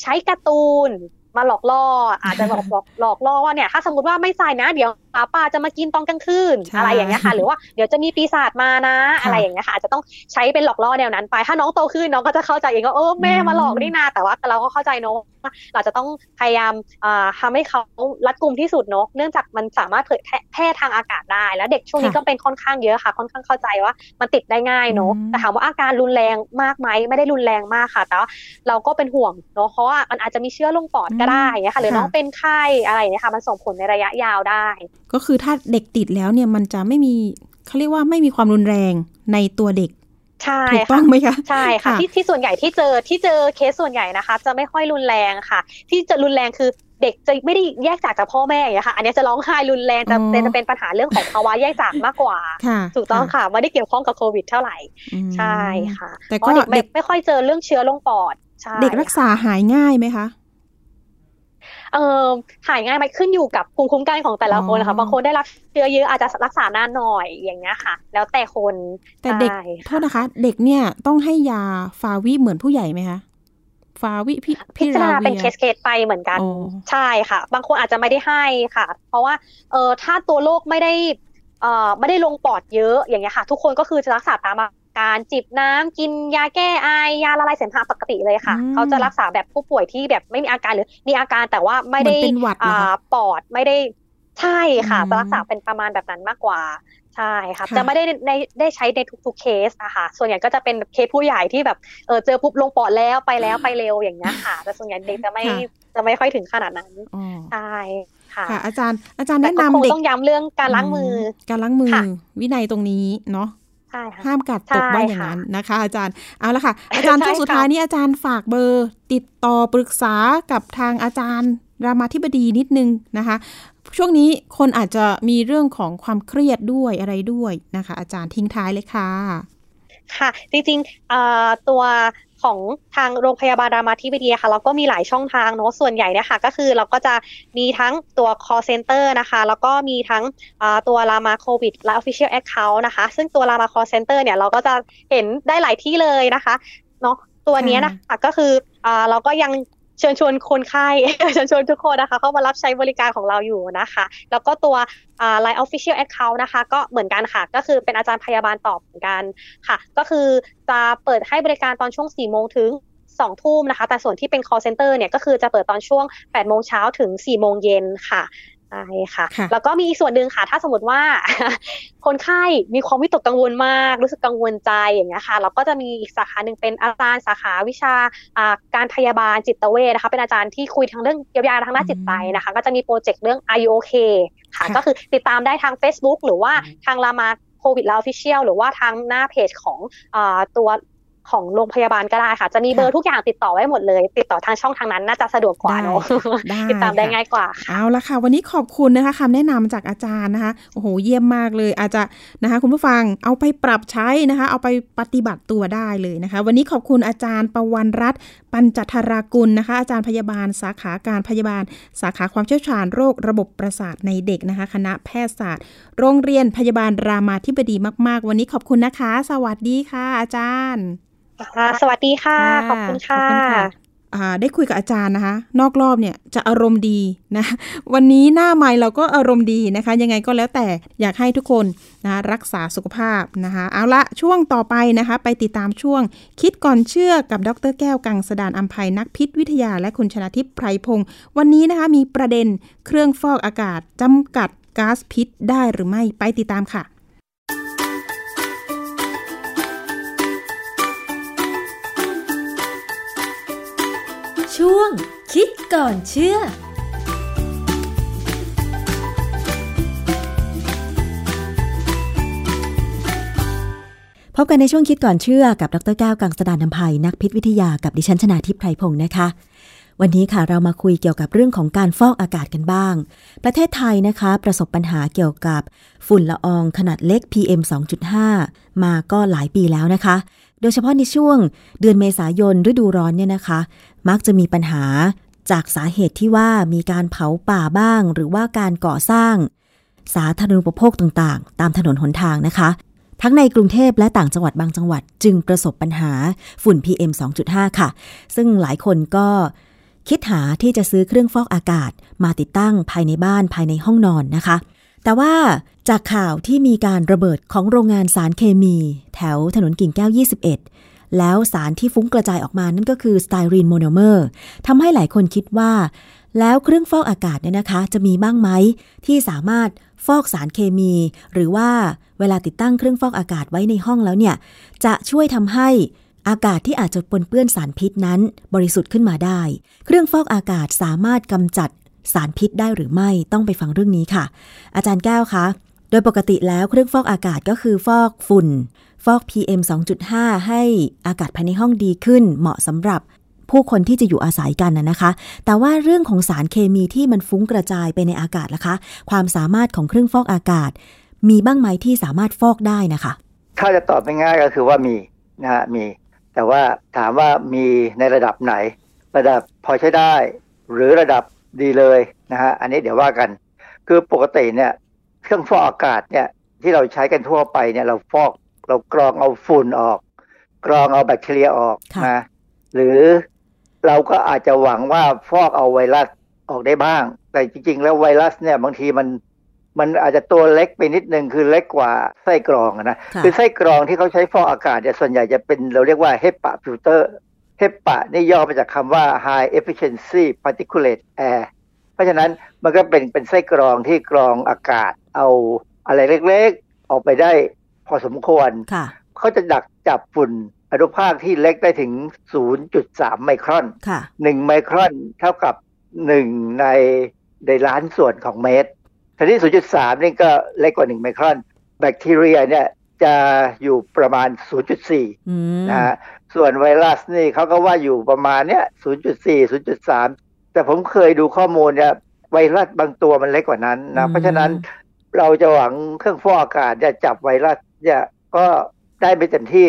ใช้การ์ตูนมาหลอกล่ออาจจะบอกบอกหลอกล่อว่าเนี่ยถ้าสมมติว่าไม่ใส่นะเดี๋ยวาป่าจะมากินตอนกลางคืนอะไรอย่างเงี้ยค่ะ หรือว่าเดี๋ยวจะมีปีศาจมานะ อะไรอย่างเงี้ยค่ะอาจจะต้องใช้เป็นหลอกล่อแนวนั้นไป ถ้าน้องโตขึ้นน้องก็จะเข้าใจเองก็เออแม่มาหลอกนี่นาแต่ว่าเราก็เข้าใจเนาะเราจะต้องพยายามทำให้เขารัดกลุ่มที่สุดเนาะเนื่องจากมันสามารถเผยแพร่ทางอากาศได้ แล้วเด็กช่วงนี้ก็เป็นค่อนข้างเยอะค่ะ ค่อนข้างเข้าใจว่ามันติดได้ง่ายเนาะแต่ถามว่าอาการรุนแรงมากไหมไม่ได้รุนแรงมากค่ะ แต่ว่าเราก็เป็นห่วงเนาะเพราะว่ามันอาจจะมีเชื้อลงปอดก็ได้เนี่ยค่ะหรือน้องเป็นไข้อะไรเนี่ยค่ะ มันส่งผลในระยะยาวได้ก็คือถ้าเด็กติดแล้วเนี่ยมันจะไม่มีเขาเรียกว่าไม่มีความรุนแรงในตัวเด็กใช่ถูกต้องไหมคะใช่ค่ะที่ที่ส่วนใหญ่ที่เจอที่เจอเคสส่วนใหญ่นะคะ จะไม่ค่อยรุนแรงค่ะ ที่จะรุนแรงคือเด็กจะไม่ได้แยกจากจากพ่อแม่อย่างค่ะ อันนี้จะร้องไห้รุนแรงจะจะเป็นปัญหาเรื่องของภาวะแยกจากมากกว่า ถูกต้องค่ะไม่ได้เกี่ยวข้องกับโควิดเท่าไหร่ ใช่ค่ะแต่ก็เด็กไม่ค่อยเจอเรื่องเชื้อลงปอดเด็กรักษาหายง่ายไหมคะ เออหายง่ายไหมขึ้นอยู่กับภูมิคุ้มกันของแต่ละคนค่ะบางคนได้รับเชื้อเยอะอาจจะรักษานานหน่อยอย่างเงี้ยค่ะ แล้วแต่คนแต่เด็กโทษนะคะ เด็กเนี่ยต้องให้ยาฟาวิเหมือนผู้ใหญ่ไหมคะฟาวิพิพิจารณาเป็นเคสเคสไปเหมือนกัน ใช่ค่ะ บางคนอาจจะไม่ได้ให้ค่ะ เพราะว่าเออถ้าตัวโรคไม่ได้เอ่อไม่ได้ลงปอดเยอะอย่างเงี้ยค่ะ ทุกคนก็คือจะรักษาตาม การจิบน้ำกินยาแก้ไอยาละลายเสมหะปกติเลยค่ะ เขาจะรักษาแบบผู้ป่วยที่แบบไม่มีอาการหรือมีอาการแต่ว่าไม่ได้อ่าปอดไม่ได้ใช่ค่ะจะรักษาเป็นประมาณแบบนั้นมากกว่าใช่ค่ะจะไม่ได้ในได้ใช้ในทุกๆเคสนะคะส่วนใหญ่ก็จะเป็นเคสผู้ใหญ่ที่แบบเออเจอปุ๊บลงปอดแล้วไปแล้วไปเร็วอย่างเงี้ยค่ะ แต่ส่วนใหญ่เด็กจะไม่จะไม่ค่อยถึงขนาดนั้นใช่ค่ะ อาจารย์อาจารย์แนะนำเด็กต้องย้ำเรื่องการล้างมือ การล้างมือวินัยตรงนี้เนาะ ห้ามกัดตกว่าอย่างนั้นนะคะ อาจารย์เอาละค่ะ อาจารย์ช่วงสุดท้ายนี้อาจารย์ฝากเบอร์ ติดต่อปรึกษากับทางอาจารย์รามาธิบดีนิดนึงนะคะ ช่วงนี้คนอาจจะมีเรื่องของความเครียดด้วยอะไรด้วยนะคะ อาจารย์ทิ้งท้ายเลยค่ะค่ะ จริงๆตัว ของทางโรงพยาบาลรามาธิบดีค่ะเราก็มีหลายช่องทางเนาะส่วนใหญ่เนี่ยค่ะ ก็คือเราก็จะมีทั้งตัว call center นะคะ แล้วก็มีทั้งตัวรามาโควิดและ official account นะคะ ซึ่งตัวรามา call center เนี่ยเราก็จะเห็นได้หลายที่เลยนะคะเนาะตัวนี้นะคะก็คือเราก็ยัง เชิญชวนคนไข้เชิญชวนทุกคนนะคะ เข้ามารับใช้บริการของเราอยู่นะคะ แล้วก็ตัวไลน์ official account นะคะ ก็เหมือนกันค่ะ ก็คือเป็นอาจารย์พยาบาลตอบเหมือนกันค่ะ ก็คือจะเปิดให้บริการตอนช่วง 4 โมงถึง2ทุ่มนะคะ แต่ส่วนที่เป็น call center เนี่ยก็คือจะเปิดตอนช่วง8โมงเช้าถึง4โมงเย็นค่ะ ใช่ค่ะ แล้วก็มีอีกส่วนหนึ่งค่ะ ถ้าสมมติว่า คนไข้มีความวิตกกังวลมาก รู้สึกกังวลใจอย่างเงี้ยค่ะ เราก็จะมีอีกสาขาหนึ่งเป็นอาจารย์สาขาวิชาการพยาบาลจิตเวชนะคะ เป็นอาจารย์ที่คุยทางเรื่องเยียวยาทางด้านจิตใจนะคะ ก็จะมีโปรเจกต์เรื่อง Are you okay ค่ะ ก็คือติดตามได้ทาง Facebook หรือว่าทางรามาโควิดแล้วออฟฟิเชียลหรือว่าทางหน้าเพจของอตัว ของโรงพยาบาลก็ได้ค่ะ จะมีเบอร์ทุกอย่างติดต่อไว้หมดเลย ติดต่อทางช่องทางนั้นน่าจะสะดวกกว่าเนาะติดตามได้ง่ายกว่าเอาละค่ะ วันนี้ขอบคุณนะคะคำแนะนำจากอาจารย์นะคะโอ้โหเยี่ยมมากเลย อาจจะนะคะ คุณผู้ฟังเอาไปปรับใช้นะคะ เอาไปปฏิบัติตัวได้เลยนะคะ วันนี้ขอบคุณอาจารย์ประวันรัตน์ปัญจธรากุลนะคะ อาจารย์พยาบาลสาขาการพยาบาล สาขาความเชี่ยวชาญโรคระบบประสาทในเด็กนะคะ คณะแพทยศาสตร์ โรงเรียนพยาบาลรามาธิบดีมาก ๆ วันนี้ขอบคุณนะคะ สวัสดีค่ะ อาจารย์ สวัสดีค่ะ ขอบคุณค่ะได้คุยกับอาจารย์นะคะ นอกรอบเนี่ยจะอารมณ์ดีนะ วันนี้หน้าใหม่เราก็อารมณ์ดีนะคะ ยังไงก็แล้วแต่อยากให้ทุกคนนะรักษาสุขภาพนะคะ เอาละช่วงต่อไปนะคะ ไปติดตามช่วง คิดก่อนเชื่อกับดรแก้วกังสดานอัมภัยนักพิษวิทยาและคุณชนะทิพย์ไพรพงศ์วันนี้นะคะมีประเด็นเครื่องฟอกอากาศจำกัดก๊าซพิษได้หรือไม่ไปติดตามค่ะ ช่วง คิดก่อนเชื่อพบกันในช่วงคิดก่อนเชื่อกับดรแก้วกังสดานนภัยนักพิษวิทยากับดิฉันชนาทิพไพรพงศ์นะคะ วันนี้ค่ะเรามาคุยเกี่ยวกับเรื่องของการฟอกอากาศกันบ้าง ประเทศไทยนะคะ ประสบปัญหาเกี่ยวกับฝุ่นละอองขนาดเล็ก PM 2.5 มาก็หลายปีแล้วนะคะ โดยเฉพาะในช่วงเดือนเมษายนฤดูร้อนเนี่ยนะคะ มักจะมีปัญหาจากสาเหตุที่ว่ามีการเผาป่าบ้าง หรือว่าการก่อสร้าง สาธารณูปโภคต่างๆ ตามถนนหนทางนะคะ ทั้งในกรุงเทพและต่างจังหวัดบางจังหวัด จึงประสบปัญหาฝุ่น PM 2.5 ค่ะ ซึ่งหลายคนก็คิดหาที่จะซื้อเครื่องฟอกอากาศ มาติดตั้งภายในบ้านภายในห้องนอนนะคะ แต่ว่าจากข่าวที่มีการระเบิดของโรงงานสารเคมี แถวถนนกิ่งแก้ว 21 แล้วสารที่ฟุ้งกระจายออกมานั่นก็คือสไตรีนโมโนเมอร์ทำให้หลายคนคิดว่า แล้วเครื่องฟอกอากาศเนี่ยนะคะ จะมีบ้างไหมที่สามารถฟอกสารเคมี หรือว่าเวลาติดตั้งเครื่องฟอกอากาศไว้ในห้องแล้วเนี่ย จะช่วยทำให้อากาศที่อาจจะปนเปื้อนสารพิษนั้น บริสุทธิ์ขึ้นมาได้ เครื่องฟอกอากาศสามารถกำจัด สารพิษได้หรือไม่ต้องไปฟังเรื่องนี้ค่ะ อาจารย์แก้วคะ โดยปกติแล้วเครื่องฟอกอากาศก็คือฟอกฝุ่น ฟอก PM 2.5 ให้อากาศภายในห้องดีขึ้น เหมาะสำหรับผู้คนที่จะอยู่อาศัยกันนะคะ แต่ว่าเรื่องของสารเคมีที่มันฟุ้งกระจายไปในอากาศล่ะคะ ความสามารถของเครื่องฟอกอากาศ มีบ้างไหมที่สามารถฟอกได้นะคะ ถ้าจะตอบง่ายๆก็คือว่ามีนะฮะมี แต่ว่าถามว่ามีในระดับไหน ระดับพอใช้ได้ หรือระดับ ดีเลยนะฮะอันนี้เดี๋ยวว่ากัน คือปกติเนี่ยเครื่องฟอกอากาศเนี่ยที่เราใช้กันทั่วไปเนี่ยเราฟอกเรากรองเอาฝุ่นออก กรองเอาแบคทีเรียออกค่ะนะหรือเราก็อาจจะหวังว่าฟอกเอาไวรัสออกได้บ้าง แต่จริง ๆ แล้วไวรัสเนี่ยบางทีมันมันอาจจะตัวเล็กไปนิดนึงคือเล็กกว่าไส้กรองอะนะค่ะคือไส้กรองที่เขาใช้ฟอกอากาศเนี่ยส่วนใหญ่จะเป็นเราเรียกว่า HEPA filter HEPA นี่ย่อมาจากคำว่า high efficiency particulate air เพราะฉะนั้นมันก็เป็นเป็นไส้กรองที่กรองอากาศเอาอะไรเล็กๆ ออกไปได้พอสมควรค่ะเขาจะดักจับฝุ่นอนุภาคที่เล็กได้ถึง 0.3 ไมครอนค่ะ1ไมครอนเท่ากับ 1 ในในล้านส่วนของเมตรทีนี้ 0.3 นี่ก็เล็กกว่า 1 ไมครอน แบคทีเรียเนี่ยจะอยู่ประมาณ 0.4อืมนะฮะ ส่วนไวรัสนี่เขาก็ว่าอยู่ประมาณเนี้ย 0.4 0.3 แต่ผมเคยดูข้อมูลเนี่ยไวรัสบางตัวมันเล็กกว่านั้นนะ เพราะฉะนั้นเราจะหวังเครื่องฟอกอากาศจะจับไวรัสเนี่ยก็ได้ไม่เต็มที่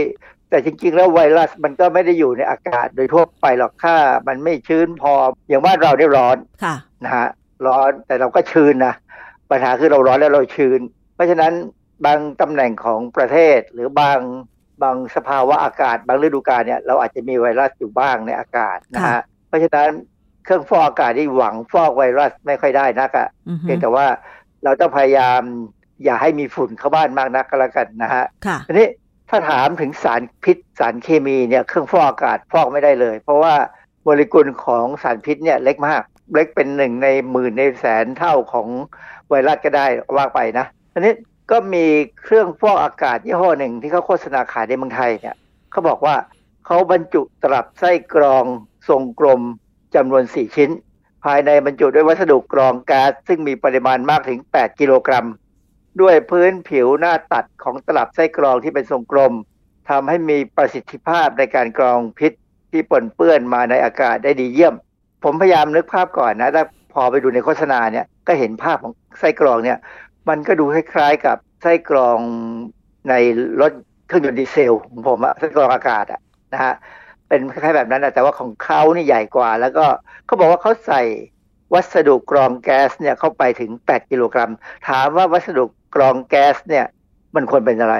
แต่จริง ๆ แล้วไวรัสมันก็ไม่ได้อยู่ในอากาศโดยทั่วไปหรอกถ้ามันไม่ชื้นพออย่างบ้านเราได้ร้อนค่ะนะฮะร้อนแต่เราก็ชื้นนะปัญหาคือเราร้อนแล้วเราชื้น เพราะฉะนั้นบางตำแหน่งของประเทศหรือบาง บางสภาวะอากาศ บางฤดูกาลเนี่ยเราอาจจะมีไวรัสอยู่บ้างในอากาศนะค่ะฮะเพราะฉะนั้นเครื่องฟอกอากาศที่หวังฟอกไวรัสไม่ค่อยได้นักอะอือฮึเพียงแต่ว่าเราต้องพยายามอย่าให้มีฝุ่นเข้าบ้านมากนักก็แล้วกันนะฮะค่ะทีนี้ถ้าถามถึงสารพิษสารเคมีเนี่ยเครื่องฟอกอากาศฟอกไม่ได้เลย เพราะว่าโมเลกุลของสารพิษเนี่ยเล็กมาก เล็กเป็นหนึ่งในหมื่นในแสนเท่าของไวรัสก็ได้ว่าไปนะทีนี้ ก็มีเครื่องฟอกอากาศยี่ห้อหนึ่งที่เขาโฆษณาขายในเมืองไทยเนี่ยเขาบอกว่าเขาบรรจุตลับไส้กรองทรงกลมจำนวน 4 ชิ้น ภายในบรรจุด้วยวัสดุกรองแก๊าซซึ่งมีปริมาณมากถึง 8 กิโลกรัม ด้วยพื้นผิวหน้าตัดของตลับไส้กรองที่เป็นทรงกลมทำให้มีประสิทธิภาพในการกรองพิษที่ปนเปื้อนมาในอากาศได้ดีเยี่ยม ผมพยายามนึกภาพก่อนนะถ้าพอไปดูในโฆษณาเนี่ยก็เห็นภาพของไส้กรองเนี่ย มันก็ดูคล้ายๆกับไส้กรองในรถเครื่องยนต์ดีเซลของผมอะไส้กรองอากาศอะนะฮะเป็นคล้ายๆแบบนั้นนะแต่ว่าของเขานี่ใหญ่กว่า แล้วก็เขาบอกว่าเขาใส่วัสดุกรองแก๊สเนี่ยเข้าไปถึง 8 กิโลกรัม ถามว่าวัสดุกรองแก๊สเนี่ย มันควรเป็นอะไร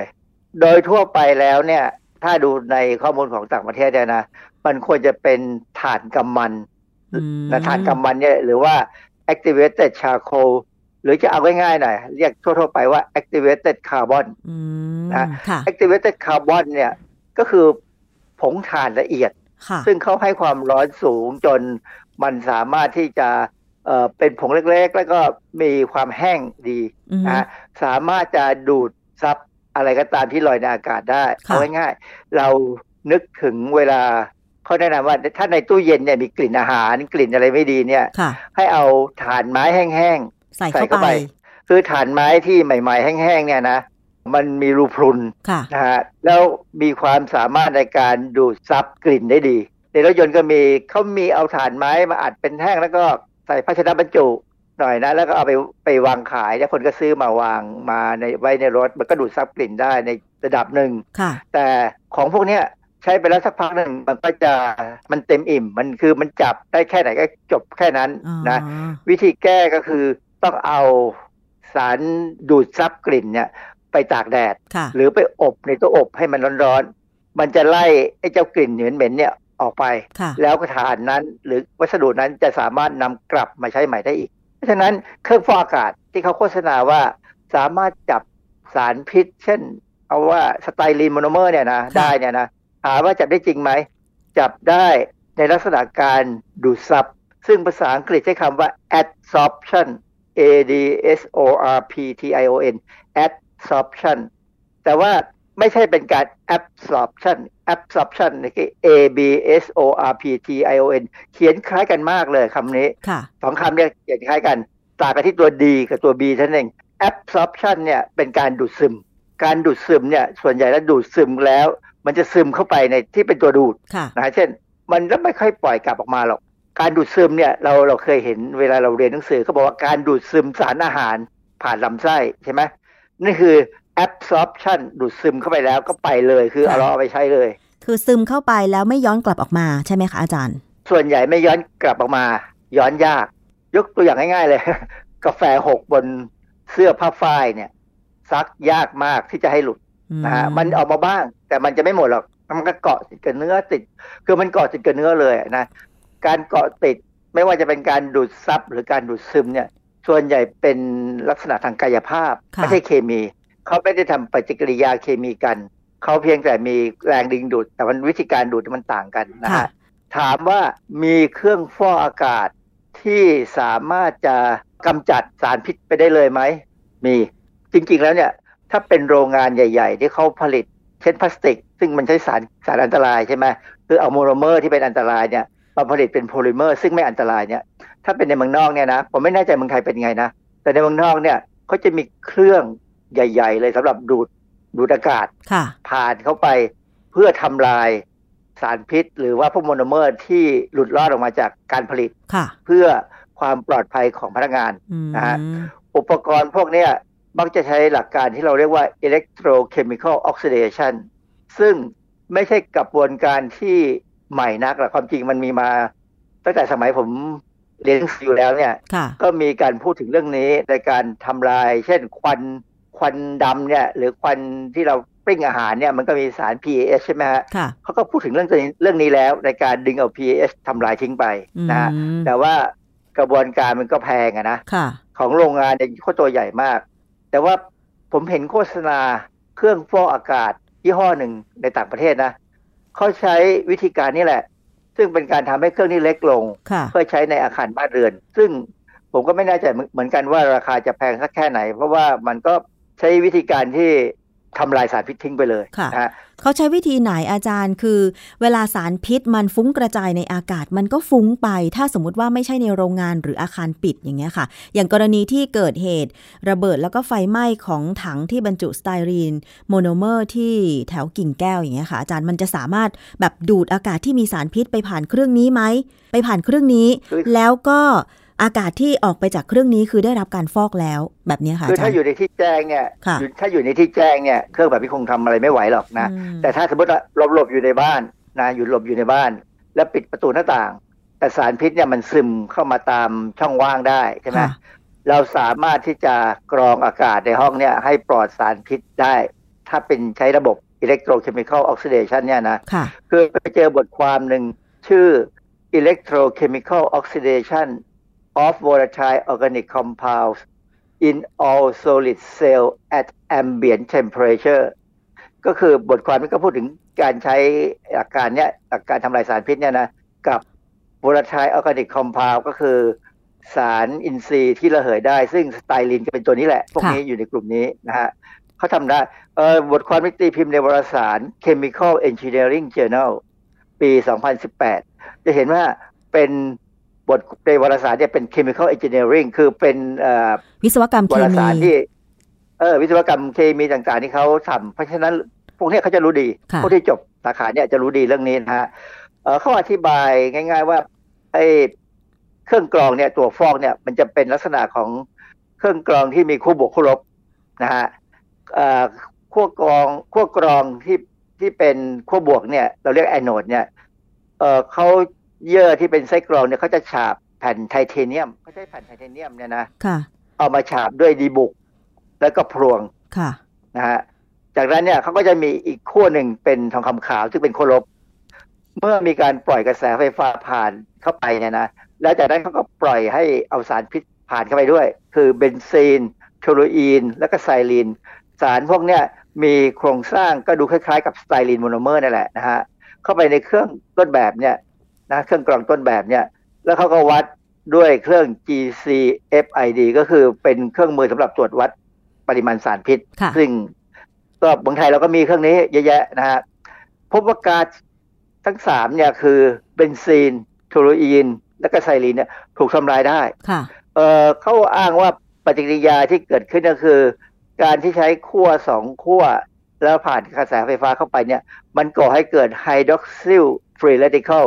โดยทั่วไปแล้วเนี่ย ถ้าดูในข้อมูลของต่างประเทศเนี่ยนะ มันควรจะเป็นถ่านกำมันอืมนะถ่านกำมันเนี่ยหรือว่า activated charcoal หรือจะเอาง่ายๆหน่อยเรียกทั่วๆไปว่า activated carbon อืมนะค่ะ activated carbon เนี่ยก็คือผงถ่านละเอียดค่ะซึ่งเขาให้ความร้อนสูงจนมันสามารถที่จะเอ่อเป็นผงเล็กๆ แล้วก็มีความแห้งดีอือฮึนะสามารถจะดูดซับอะไรก็ตามที่ลอยในอากาศได้ค่ะเอาง่ายๆเรานึกถึงเวลาเขาแนะนำว่าถ้าในตู้เย็นเนี่ยมีกลิ่นอาหารกลิ่นอะไรไม่ดีเนี่ยค่ะให้เอาถ่านไม้แห้ง ใส่ใส่เข้าเข้าไปไปๆคือถ่านไม้ที่ใหม่ ๆ แห้งๆเนี่ยนะมันมีรูพรุนค่ะนะฮะแล้วมีความสามารถในการดูดซับกลิ่นได้ดี ในรถยนต์ก็มีเขามีเอาถ่านไม้มาอัดเป็นแท่งแล้วก็ใส่ภาชนะบรรจุหน่อยนะแล้วก็เอาไปไปวางขาย แล้วคนก็ซื้อมาวางมาในไว้ในรถ มันก็ดูดซับกลิ่นได้ในระดับหนึ่งค่ะแต่ของพวกเนี้ยใช้ไปแล้วสักพักหนึ่งมันก็จะมันเต็มอิ่ม มันคือมันจับได้แค่ไหนก็จบแค่นั้นอ๋อนะ วิธีแก้ก็คือ ต้องเอาสารดูดซับกลิ่นเนี่ย ไปตากแดดค่ะหรือไปอบในตู้อบให้มันร้อนๆ มันจะไล่ไอ้เจ้ากลิ่นเหม็นๆเนี่ยออกไปค่ะแล้วก็ถ่านนั้น หรือวัสดุนั้นจะสามารถนำกลับมาใช้ใหม่ได้อีก เพราะฉะนั้นเครื่องฟอกอากาศที่เขาโฆษณาว่าสามารถจับสารพิษ เช่น เอาว่า styrene monomer เนี่ยนะได้เนี่ยนะถามว่าจับได้จริงไหม จับได้ในลักษณะการดูดซับ ซึ่งภาษาอังกฤษใช้คำว่า adsorption a d s o r p t i o n adsorption แต่ว่าไม่ใช่เป็นการ absorption absorption นี่คือ a b s o r p t i o n เขียนคล้ายกันมากเลยคำนี้สองคำเนี่ยเขียนคล้ายกันต่างกันที่ตัว D กับตัว B เท่านั้นเอง absorption เนี่ยเป็นการดูดซึม การดูดซึมเนี่ยส่วนใหญ่แล้วดูดซึมแล้ว มันจะซึมเข้าไปในที่เป็นตัวดูดนะเช่น มันก็ไม่ค่อยปล่อยกลับออกมาหรอก การดูดซึมเนี่ยเราเราเคยเห็นเวลาเราเรียนหนังสือเขาบอกว่าการดูดซึมสารอาหารผ่านลำไส้ใช่ไหมนี่คือ absorption ดูดซึมเข้าไปแล้วก็ไปเลยคือเอาเราไปใช้เลย คือซึมเข้าไปแล้วไม่ย้อนกลับออกมาใช่ไหมคะอาจารย์ ส่วนใหญ่ไม่ย้อนกลับออกมา ย้อนยาก ยกตัวอย่างง่ายๆเลย กาแฟหกบนเสื้อผ้าฝ้ายเนี่ย ซักยากมากที่จะให้หลุดนะฮะมันออกมาบ้าง แต่มันจะไม่หมดหรอกมันก็เกาะติดกับเนื้อติด คือมันเกาะติดกับเนื้อเลยนะ การเกาะติดไม่ว่าจะเป็นการดูดซับหรือการดูดซึมเนี่ย ส่วนใหญ่เป็นลักษณะทางกายภาพ ไม่ใช่เคมี เขาไม่ได้ทำปฏิกิริยาเคมีกัน เขาเพียงแต่มีแรงดึงดูด แต่มันวิธีการดูดมันต่างกันนะฮะถามว่ามีเครื่องฟอกอากาศที่สามารถจะกำจัดสารพิษไปได้เลยไหม มีจริงๆแล้วเนี่ย ถ้าเป็นโรงงานใหญ่ ๆ ที่เขาผลิตเช่นพลาสติก ซึ่งมันใช้สารสารอันตรายใช่ไหมคือเอาโมโนเมอร์ที่เป็นอันตรายเนี่ย มาผลิตเป็นโพลิเมอร์ ซึ่งไม่อันตรายเนี่ย ถ้าเป็นในเมืองนอกเนี่ยนะผมไม่แน่ใจเมืองไทยเป็นไงนะ แต่ในเมืองนอกเนี่ยเขาจะมีเครื่องใหญ่ ๆ เลยสำหรับดูดดูดอากาศผ่านเข้าไปเพื่อทำลายสารพิษ หรือว่าพวกโมโนเมอร์ที่หลุดรอดออกมาจากการผลิตเพื่อความปลอดภัยของพนักงานนะฮะอุปกรณ์พวกนี้มักจะใช้หลักการที่เราเรียกว่า electrochemical oxidation ซึ่งไม่ใช่กระบวนการที่ ใหม่นักหรอกความจริงมันมีมา ตั้งแต่สมัยผมเรียนหนังสือแล้วเนี่ยก็มีการพูดถึงเรื่องนี้ในการทำลาย เช่นควันควันดำเนี่ย หรือควันที่เราปิ้งอาหารเนี่ยมันก็มีสาร PAS ใช่ไหมฮะเขาก็พูดถึงเรื่องนี้เรื่องนี้แล้วในการดึงเอา PAS ทำลายทิ้งไปนะแต่ว่ากระบวนการมันก็แพงอะนะของโรงงานเนี่ยโคตัวใหญ่มาก แต่ว่าผมเห็นโฆษณาเครื่องฟอกอากาศยี่ห้อหนึ่งในต่างประเทศนะ เขาใช้วิธีการนี้แหละ ซึ่งเป็นการทำให้เครื่องนี้เล็กลง เพื่อใช้ในอาคารบ้านเรือน ซึ่งผมก็ไม่แน่ใจเหมือนกันว่าราคาจะแพงสักแค่ไหน เพราะว่ามันก็ใช้วิธีการที่ ทำลายสารพิษทิ้งไปเลยค่ะเขาใช้วิธีไหนอาจารย์คือ เวลาสารพิษมันฟุ้งกระจายในอากาศมันก็ฟุ้งไป ถ้าสมมติว่าไม่ใช่ในโรงงานหรืออาคารปิดอย่างเงี้ยค่ะ อย่างกรณีที่เกิดเหตุ ระเบิดแล้วก็ไฟไหม้ของถังที่บรรจุ styrene monomer ที่แถวกิ่งแก้วอย่างเงี้ยค่ะ อาจารย์มันจะสามารถแบบดูดอากาศที่มีสารพิษไปผ่านเครื่องนี้ไหมไปผ่านเครื่องนี้ แล้วก็ อากาศที่ออกไปจากเครื่องนี้คือได้รับการฟอกแล้วแบบนี้ค่ะคือถ้าอยู่ในที่แจ้งเนี่ยถ้าอยู่ในที่แจ้งเนี่ยเครื่องแบบนี้คงทำอะไรไม่ไหวหรอกนะ แต่ถ้าสมมติว่าหลบหลบอยู่ในบ้านนะอยู่หลบอยู่ในบ้าน แล้วปิดประตูหน้าต่าง แต่สารพิษเนี่ยมันซึมเข้ามาตามช่องว่างได้ใช่ไหมเราสามารถที่จะกรองอากาศในห้องเนี่ยให้ปลอดสารพิษได้ ถ้าเป็นใช้ระบบ electrochemical oxidation เนี่ยนะคือไปเจอบทความหนึ่งชื่อ electrochemical oxidation of volatile organic compounds in all solid cell at ambient temperature ก็คือบทความนี้ก็พูดถึงการใช้หลักการเนี้ยหลักการทำลายสารพิษเนี่ยนะ กับ volatile organic compound ก็คือสารอินทรีย์ที่ระเหยได้ ซึ่งสไตลินก็เป็นตัวนี้แหละ พวกนี้อยู่ในกลุ่มนี้นะฮะเขาทำได้บทความวิตีพิมพ์ในวารสาร Chemical Engineering Journal ปี 2018 จะเห็นว่าเป็น บทในวารสารเนี่ยเป็น chemical engineering คือเป็นวิศวกรรมเคมีวารสารที่เออวิศวกรรมเคมีต่างๆที่เขาทำเพราะฉะนั้นพวกนี้เขาจะรู้ดีพวกที่จบสาขาเนี่ยจะรู้ดีเรื่องนี้นะฮะเขาอธิบายง่าย ๆ ว่าไอ้เครื่องกรองเนี่ยตัวฟอกเนี่ยมันจะเป็นลักษณะของเครื่องกรองที่มีคู่บวกคู่ลบนะฮะขั้วกรองขั้วกรองที่ที่เป็นขั้วบวกเนี่ย เราเรียกแอนโดเนี่ยเออเขา เยื่อที่เป็นไส้กรองเนี่ยเขาจะฉาบแผ่นไทเทเนียมเขาใช้แผ่นไทเทเนียมเนี่ยนะค่ะ เอามาฉาบด้วยดีบุก แล้วก็พรวงค่ะนะฮะจากนั้นเนี่ยเขาก็จะมีอีกขั้วหนึ่งเป็นทองคำขาวซึ่งเป็นขั้วลบเมื่อมีการปล่อยกระแสไฟฟ้าผ่านเข้าไปเนี่ยนะแล้วจากนั้นเขาก็ปล่อยให้เอาสารพิษผ่านเข้าไปด้วย คือ benzene toluene และก็ xylene สารพวกเนี้ยมีโครงสร้างก็ดูคล้ายๆ กับ styrene monomer นั่นแหละนะฮะเข้าไปในเครื่องต้นแบบเนี่ย นะเครื่องกรองต้นแบบเนี่ย แล้วเขาก็วัดด้วยเครื่อง GC-FID ก็คือเป็นเครื่องมือสำหรับตรวจวัดปริมาณสารพิษ ซึ่งก็เมืองไทยเราก็มีเครื่องนี้เยอะแยะนะฮะพบว่าสารทั้งสามเนี่ยคือ benzene toluene และก็ xylene เนี่ยถูกทำลายได้ค่ะเออเขาอ้างว่าปฏิกิริยาที่เกิดขึ้นก็คือ การที่ใช้ขั้วสองขั้ว แล้วผ่านกระแสไฟฟ้าเข้าไปเนี่ย มันก่อให้เกิด hydroxyl free radical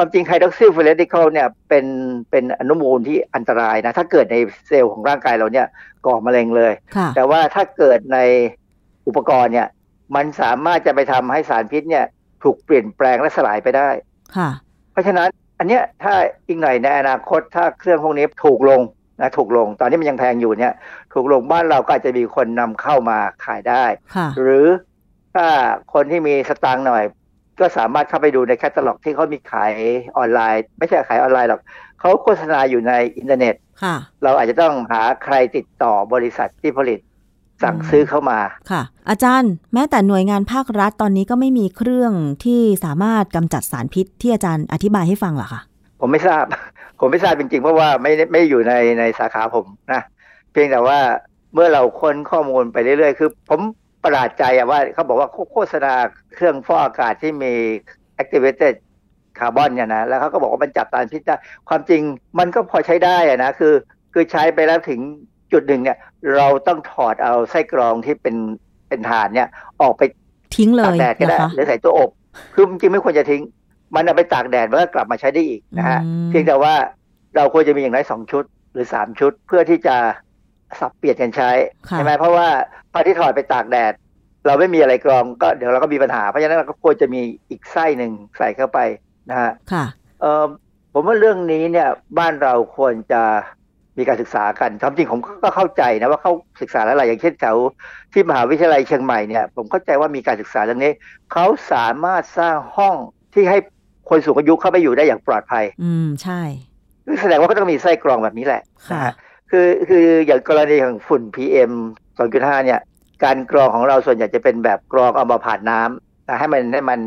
ความจริง hydroxyl free radical เนี่ยเป็นเป็นอนุมูลที่อันตรายนะ ถ้าเกิดในเซลล์ของร่างกายเราเนี่ยก่อมะเร็งเลย แต่ว่าถ้าเกิดในอุปกรณ์เนี่ย มันสามารถจะไปทำให้สารพิษเนี่ย ถูกเปลี่ยนแปลงและสลายไปได้ค่ะเพราะฉะนั้นอันเนี้ยถ้าอีกหน่อยในอนาคตถ้าเครื่องพวกนี้ถูกลงนะถูกลงตอนนี้มันยังแพงอยู่เนี่ย ถูกลงบ้านเราก็อาจจะมีคนนำเข้ามาขายได้ หรือถ้าคนที่มีสตางค์หน่อย ก็สามารถเข้าไปดูในแคตตาล็อกที่เขามีขายออนไลน์ ไม่ใช่ขายออนไลน์หรอกเขาโฆษณาอยู่ในอินเทอร์เน็ตเราอาจจะต้องหาใครติดต่อบริษัทที่ผลิตสั่งซื้อเข้ามาค่ะ อาจารย์ แม้แต่หน่วยงานภาครัฐตอนนี้ก็ไม่มีเครื่องที่สามารถกำจัดสารพิษที่อาจารย์อธิบายให้ฟังหรอคะผมไม่ทราบ ผมไม่ทราบจริงๆ เพราะว่าไม่ไม่อยู่ในในสาขาผมนะเพียงแต่ว่าเมื่อเราค้นข้อมูลไปเรื่อยๆ คือ ผม ประหลาดใจอะว่าเขาบอกว่าโฆษณาเครื่องฟอกอากาศที่มี activated คาร์บอนเนี่ยนะแล้วเขาก็บอกว่ามันจับสารพิษได้ความจริงมันก็พอใช้ได้อะนะคือ คือใช้ไปแล้วถึงจุดหนึ่งเนี่ย เราต้องถอดเอาไส้กรองที่เป็นเป็นฐานเนี่ย ออกไปทิ้งเลยแดดก็ได้หรือใส่ตัวอบ คือจริงไม่ควรจะทิ้ง มันเอาไปตากแดดมันก็กลับมาใช้ได้อีกนะฮะเพียงแต่ว่าเราควรจะมีอย่างไรสองชุดหรือสามชุด เพื่อที่จะ สับเปลี่ยนกันใช้ใช่ไหมเพราะว่าพอที่ถอดไปตากแดด เราไม่มีอะไรกรองก็เดี๋ยวเราก็มีปัญหาเพราะฉะนั้นเราก็ควรจะมีอีกไส้หนึ่งใส่เข้าไปนะฮะค่ะเออผมว่าเรื่องนี้เนี่ยบ้านเราควรจะมีการศึกษากันความจริงผมก็เข้าใจนะว่าเขาศึกษาแล้วหลายอย่างเช่นแถวที่มหาวิทยาลัยเชียงใหม่เนี่ยผมเข้าใจว่ามีการศึกษาเรื่องนี้เขาสามารถสร้างห้องที่ให้คนสูงอายุเข้าไปอยู่ได้อย่างปลอดภัย อืมใช่แสดงว่าก็ต้องมีไส้กรองแบบนี้แหละค่ะ คือคืออย่างกรณีของฝุ่น PM 2.5 เนี่ย การกรองของเราส่วนใหญ่จะเป็นแบบกรองเอามาผ่านน้ำนะให้มันให้มัน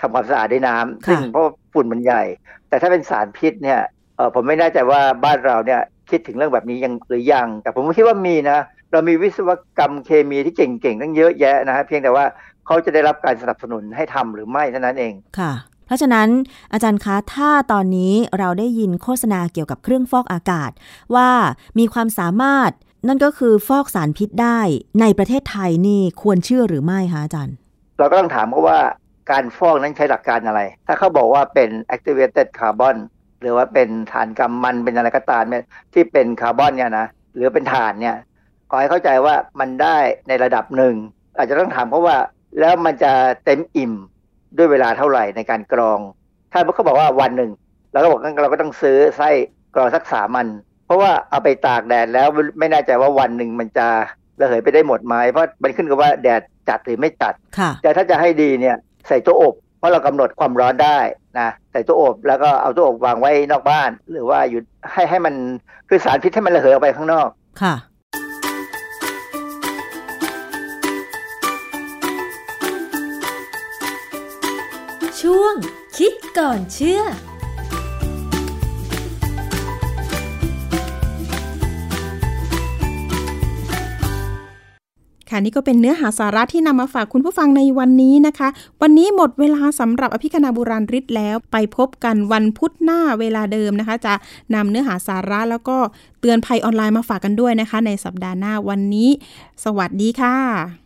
ทำความสะอาดด้วยน้ำซึ่งเพราะฝุ่นมันใหญ่ แต่ถ้าเป็นสารพิษเนี่ยเออผมไม่แน่ใจว่าบ้านเราเนี่ยคิดถึงเรื่องแบบนี้ยังหรือยัง แต่ผมคิดว่ามีนะ เรามีวิศวกรรมเคมีที่เก่งๆตั้งเยอะแยะนะฮะเพียงแต่ว่าเขาจะได้รับการสนับสนุนให้ทำหรือไม่เท่านั้นเองค่ะ เพราะฉะนั้นอาจารย์คะ ถ้าตอนนี้เราได้ยินโฆษณาเกี่ยวกับเครื่องฟอกอากาศ ว่ามีความสามารถนั่นก็คือฟอกสารพิษได้ในประเทศไทยนี่ควรเชื่อหรือไม่คะอาจารย์ เราก็ต้องถามเขาว่าการฟอกนั้นใช้หลักการอะไร ถ้าเขาบอกว่าเป็น activated carbon หรือว่าเป็นฐานกำมันเป็นอะไรก็ตามเนี่ยที่เป็นคาร์บอนเนี่ยนะหรือเป็นฐานเนี่ยขอให้เข้าใจว่ามันได้ในระดับหนึ่ง อาจจะต้องถามเพราะว่าแล้วมันจะเต็มอิ่ม ด้วยเวลาเท่าไหร่ในการกรองถ้าเขาบอกว่าวันหนึ่งเราก็บอกงั้นเราก็ต้องซื้อไส้กรองสักสามัน เพราะว่าเอาไปตากแดดแล้วไม่แน่ใจว่าวันหนึ่งมันจะระเหยไปได้หมดไหมเพราะมันขึ้นกับว่าแดดจัดหรือไม่จัด แต่ถ้าจะให้ดีเนี่ยใส่ตัวอบ เพราะเรากำหนดความร้อนได้นะใส่ตู้อบแล้วก็เอาตู้อบวางไว้นอกบ้าน หรือว่าอยู่ให้ให้มันคือสารพิษให้มันระเหยออกไปข้างนอกค่ะ ช่วง คิดก่อนเชื่อค่ะนี่ก็เป็นเนื้อหาสาระที่นำมาฝากคุณผู้ฟังในวันนี้นะคะ วันนี้หมดเวลาสำหรับอภิคณาบุราริศแล้วไปพบกันวันพุธหน้าเวลาเดิมนะคะ จะนำเนื้อหาสาระแล้วก็เตือนภัยออนไลน์มาฝากกันด้วยนะคะ ในสัปดาห์หน้าวันนี้ สวัสดีค่ะ